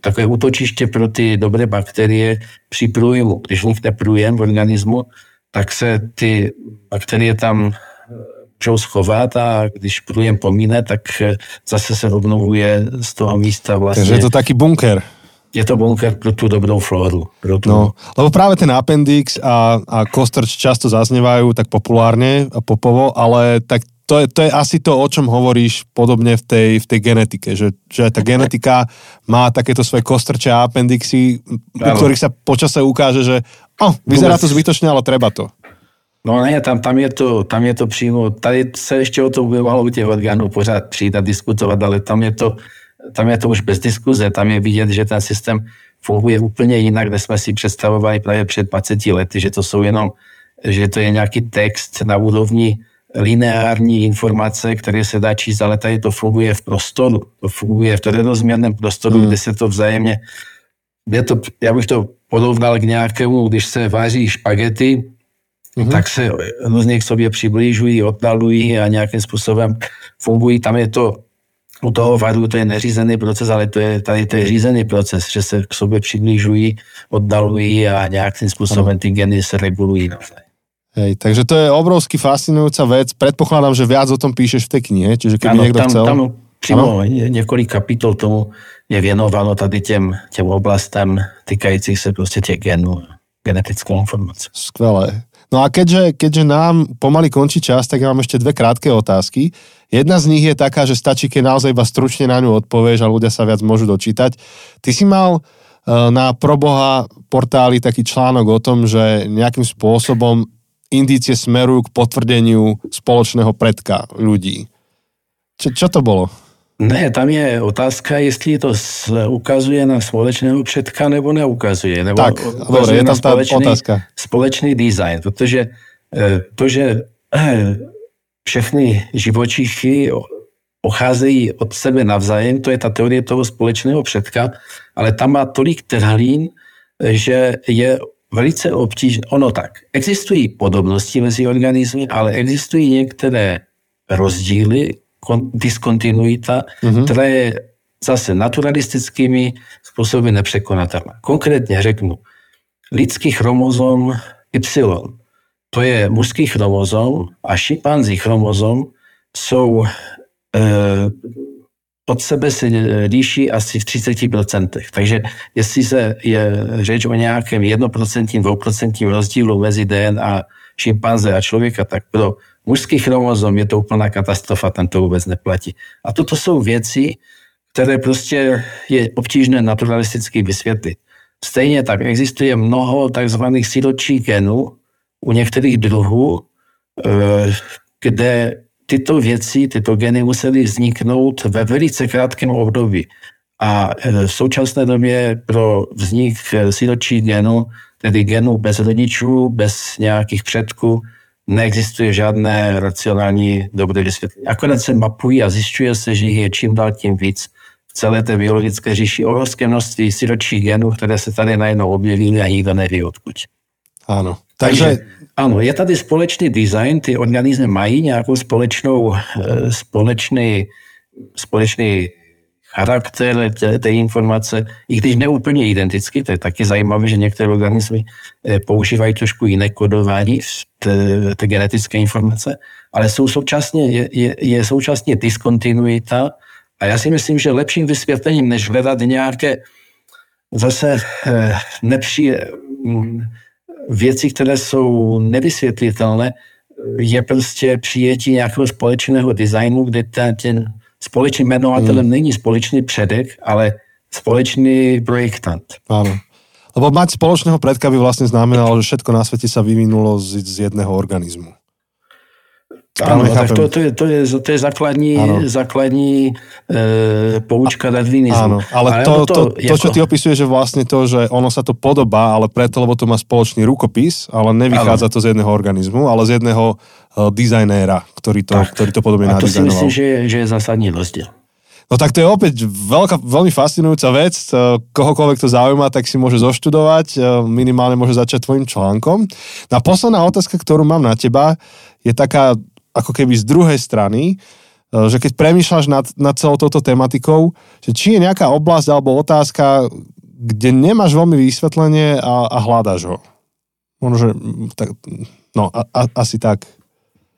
takové útočiště pro ty dobré bakterie při průjmu. Když vznikne průjem v organismu, tak se ty bakterie tam můžou schovat a když průjem pomíne, tak zase se obnovuje z toho místa vlastně. Takže je to taký bunker. Je to bunker pro tu dobrou flóru. Pro tu... No, lebo práve ten appendix a, a kostrč často zaznievajú tak populárne a popovo, ale tak to je, to je asi to, o čom hovoríš podobne v tej, v tej genetike, že, že tá genetika má takéto svoje kostrče a appendixy, u ktorých sa počase ukáže, že oh, vyzerá to zbytočne, ale treba to. No ne, tam, tam, je to, tam je to přímo, tady se ještě o to by mohlo u těch orgánů pořád přijít a diskutovat, ale tam je to, tam je to už bez diskuze, tam je vidět, že ten systém funguje úplně jinak, než jsme si představovali právě před 20 lety, že to jsou jenom, že to je nějaký text na úrovni lineární informace, které se dá číst, ale tady to funguje v prostoru. To funguje v trojrozměrném prostoru, hmm. kde se to vzájemně... Je to, já bych to porovnal k nějakému, když se váží špagety, hmm. tak se různě k sobě přiblížují, oddalují a nějakým způsobem fungují. Tam je to u toho varu to je neřízený proces, ale to je, tady to je řízený proces, že se k sobě přiblížují, oddalují a nějakým způsobem ty geny se regulují. Hej, takže to je obrovsky fascinujúca vec. Predpokladám, že viac o tom píšeš v tej knihe, čiže keby ano, niekto tam, chcel... Tam přímo několik kapitol tomu je věnováno tady těm, těm oblastem týkajících se prostě těch genů, genetickou informací. Skvelé. No a keďže, keďže nám pomaly končí čas, tak ja mám ešte dve krátke otázky. Jedna z nich je taká, že stačí, keď naozaj iba stručne na ňu odpovieš a ľudia sa viac môžu dočítať. Ty si mal eh, na Proboha portáli taký článok o tom, že nejakým spôsobom indície smerujú k potvrdeniu spoločného predka ľudí. Čo, čo to bolo? Ne, tam je otázka, jestli to ukazuje na společného předka nebo neukazuje. Nebo tak, dobre, je tam tá otázka. Společný design, protože eh, to, že eh, všechny živočichy pocházejí od sebe navzájem, to je ta teorie toho společného předka, ale tam má tolik trhlín, že je velice obtížné. Ono tak, existují podobnosti mezi organismy, ale existují některé rozdíly, diskontinuita, mm-hmm. která je zase naturalistickými způsoby nepřekonatelná. Konkrétně řeknu, lidský chromozom Y to je mužský chromozom a šimpanzí chromozom jsou e, od sebe se líší asi v 30%. Takže jestli se je řeč o nějakém 1%, 2% rozdílu mezi DNA šimpanze a člověka, tak pro mužský chromozom je to úplná katastrofa, tam to vůbec neplatí. A toto jsou věci, které prostě je obtížné naturalisticky vysvětlit. Stejně tak existuje mnoho takzvaných siročích genů u některých druhů, eh, kde tyto věci, tyto geny musely vzniknout ve velice krátkém období. A eh, v současné době pro vznik eh, siročích genů, tedy genů bez rodičů, bez nějakých předků, neexistuje žádné racionální dobré vysvětlení. Akorát se mapují a zjišťuje se, že jich je čím dál tím víc celé té biologické říši obrovské množství siročích genů, které se tady najednou objevily a nikdo neví odkud. Ano. Takže, Takže ano, je tady společný design, ty organismy mají nějakou společnou, eh, společný, společný charakter té, té informace, i když neúplně identický, to je taky zajímavé, že některé organismy eh, používají trošku jiné kodování té, genetické informace, ale jsou současně, je, je, je současně diskontinuita a já si myslím, že lepším vysvětlením, než hledat nějaké zase eh, nepří, mm, věci, které jsou nevysvětlitelné, je prostě přijetí nějakého společného designu, kde ten, ten společný jmenovatelem hmm. není společný předek, ale společný projektant. Áno. Lebo mať spoločného predka by vlastne znamenalo, že všetko na svete sa vyvinulo z, z jedného organizmu. Ano, tak to, to, je, to, je, to je základní, základní e, poučka Darwinismu. Áno, ale, ale to, to, to, to, jako... čo ty opisuješ, že vlastne to, že ono sa to podobá, ale preto, lebo to má spoločný rukopis, ale nevychádza ano. to z jedného organizmu, ale z jedného uh, dizajnéra, ktorý to, tak. ktorý to podobne A to si myslím, že je, že je zásadní rozdiel. No tak to je opäť veľká, veľmi fascinujúca vec. Kohokoľvek to zaujíma, tak si môže zoštudovať, e, minimálne môže začať tvojim článkom. No a posledná otázka, ktorú mám na teba, je taká ako keby z druhej strany, e, že keď premýšľaš nad, nad celou touto tematikou, že či je nejaká oblasť alebo otázka, kde nemáš veľmi vysvetlenie a, a hľadaš ho. Možno, že tak, no, a, a, asi tak.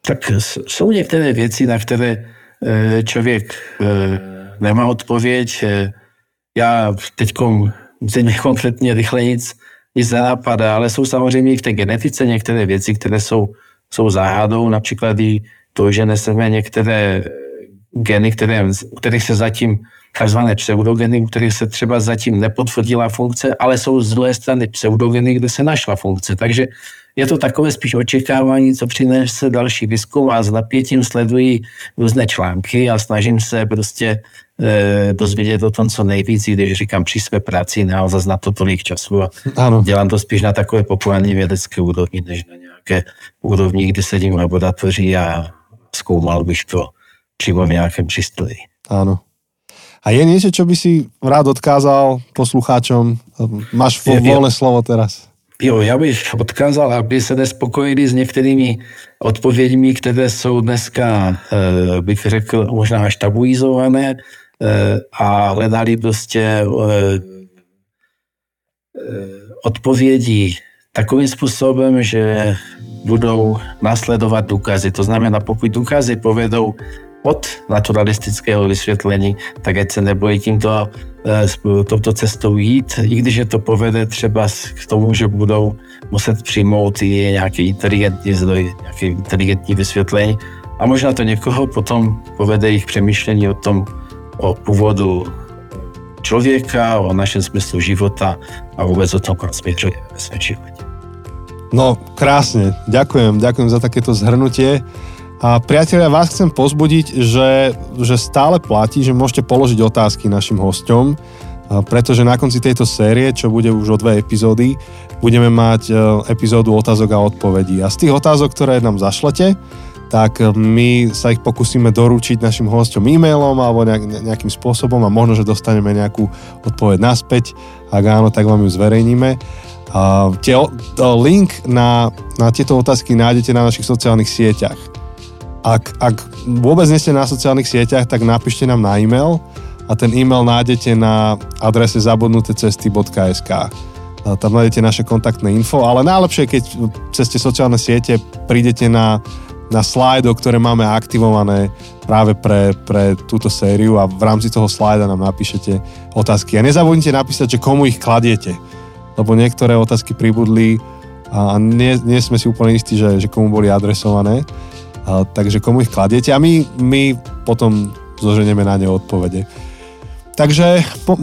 Tak jsou některé věci, na které e, člověk e, nemá odpověď. Já teď země konkrétně rychle nic, nic nenapadá, ale jsou samozřejmě i v té genetice některé věci, které jsou jsou záhadou, například i to, že neseme některé geny, které, kterých se zatím takzvané pseudogeny, kterých se třeba zatím nepotvrdila funkce, ale jsou z druhé strany pseudogeny, kde se našla funkce. Takže je to takové spíš očekávání, co přinese další výzkum a s napětím sledují různé články a snažím se prostě e, dozvědět o tom, co nejvíc, když říkám při své práci, naozaj na to tolik času a ano. dělám to spíš na takové populární vědecké úrovni, než na nějaké úrovni, kdy sedím v laboratoři a zkoumal bych to přímo v nějakém přístroji. Ano. A je niečo, čo by si rád odkázal poslucháčom? Máš voľné slovo teraz. Jo, já bych odkázal, aby se nespokojili s některými odpověďmi, které jsou dneska, eh, bych řekl, možná až tabuizované eh, a hledali prostě eh, odpovědi takovým způsobem, že budou následovat důkazy. To znamená, pokud důkazy povedou od naturalistického vysvětlení, tak ať se nebojí tímto Eh, touto cestou jít, i když je to povede třeba k tomu, že budou muset přijmout i nějaký inteligentní zdroj, nějaký inteligentní vysvětlení. A možná to někoho potom povede jich přemýšlení o tom, o původu člověka, o našem smyslu života a vůbec o tom, kam směřuje ve svém životě. No, krásne. Ďakujem, ďakujem za takéto zhrnutie. A priatelia, vás chcem pozbudiť, že, že stále platí, že môžete položiť otázky našim hosťom, pretože na konci tejto série, čo bude už o dve epizódy, budeme mať e, epizódu otázok a odpovedí. A z tých otázok, ktoré nám zašlete, tak my sa ich pokúsime doručiť našim hosťom e-mailom alebo nejakým spôsobom a možno, že dostaneme nejakú odpoveď naspäť. Ak áno, tak vám ju zverejníme. A tie, link na, na tieto otázky nájdete na našich sociálnych sieťach. Ak, ak vôbec nie ste na sociálnych sieťach, tak napíšte nám na e-mail a ten e-mail nájdete na adrese zabudnutecesty.sk. tam nájdete naše kontaktné info, ale najlepšie, keď cez tie sociálne siete prídete na, na slajdo, ktoré máme aktivované práve pre, pre túto sériu a v rámci toho slajda nám napíšete otázky. A nezabudnite napísať, že komu ich kladiete, lebo niektoré otázky pribudli a nie, nie sme si úplne istí, že, že komu boli adresované. A, takže komu ich kladiete a my, my potom zoženieme na ne odpovede. Takže po,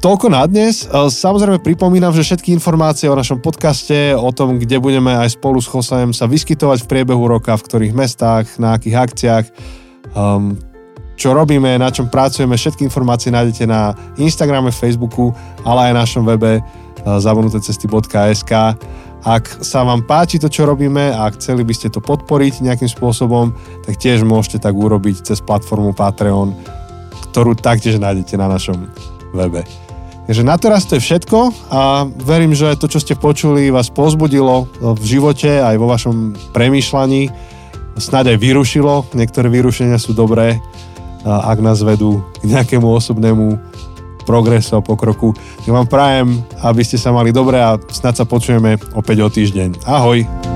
toľko na dnes. E, samozrejme pripomínam, že všetky informácie o našom podcaste, o tom, kde budeme aj spolu s Chosajem sa vyskytovať v priebehu roka, v ktorých mestách, na akých akciách, um, čo robíme, na čom pracujeme, všetky informácie nájdete na Instagrame, Facebooku, ale aj na našom webe uh, zabudnutecesty.sk. Ak sa vám páči to, čo robíme a chceli by ste to podporiť nejakým spôsobom, tak tiež môžete tak urobiť cez platformu Patreon, ktorú taktiež nájdete na našom webe. Takže na teraz to je všetko a verím, že to, čo ste počuli, vás pozbudilo v živote aj vo vašom premýšľaní. Snáď aj vyrušilo. Niektoré vyrušenia sú dobré, ak nás vedú k nejakému osobnému progresu a pokroku. Ja vám prajem, aby ste sa mali dobre a snad sa počujeme opäť o týždeň. Ahoj!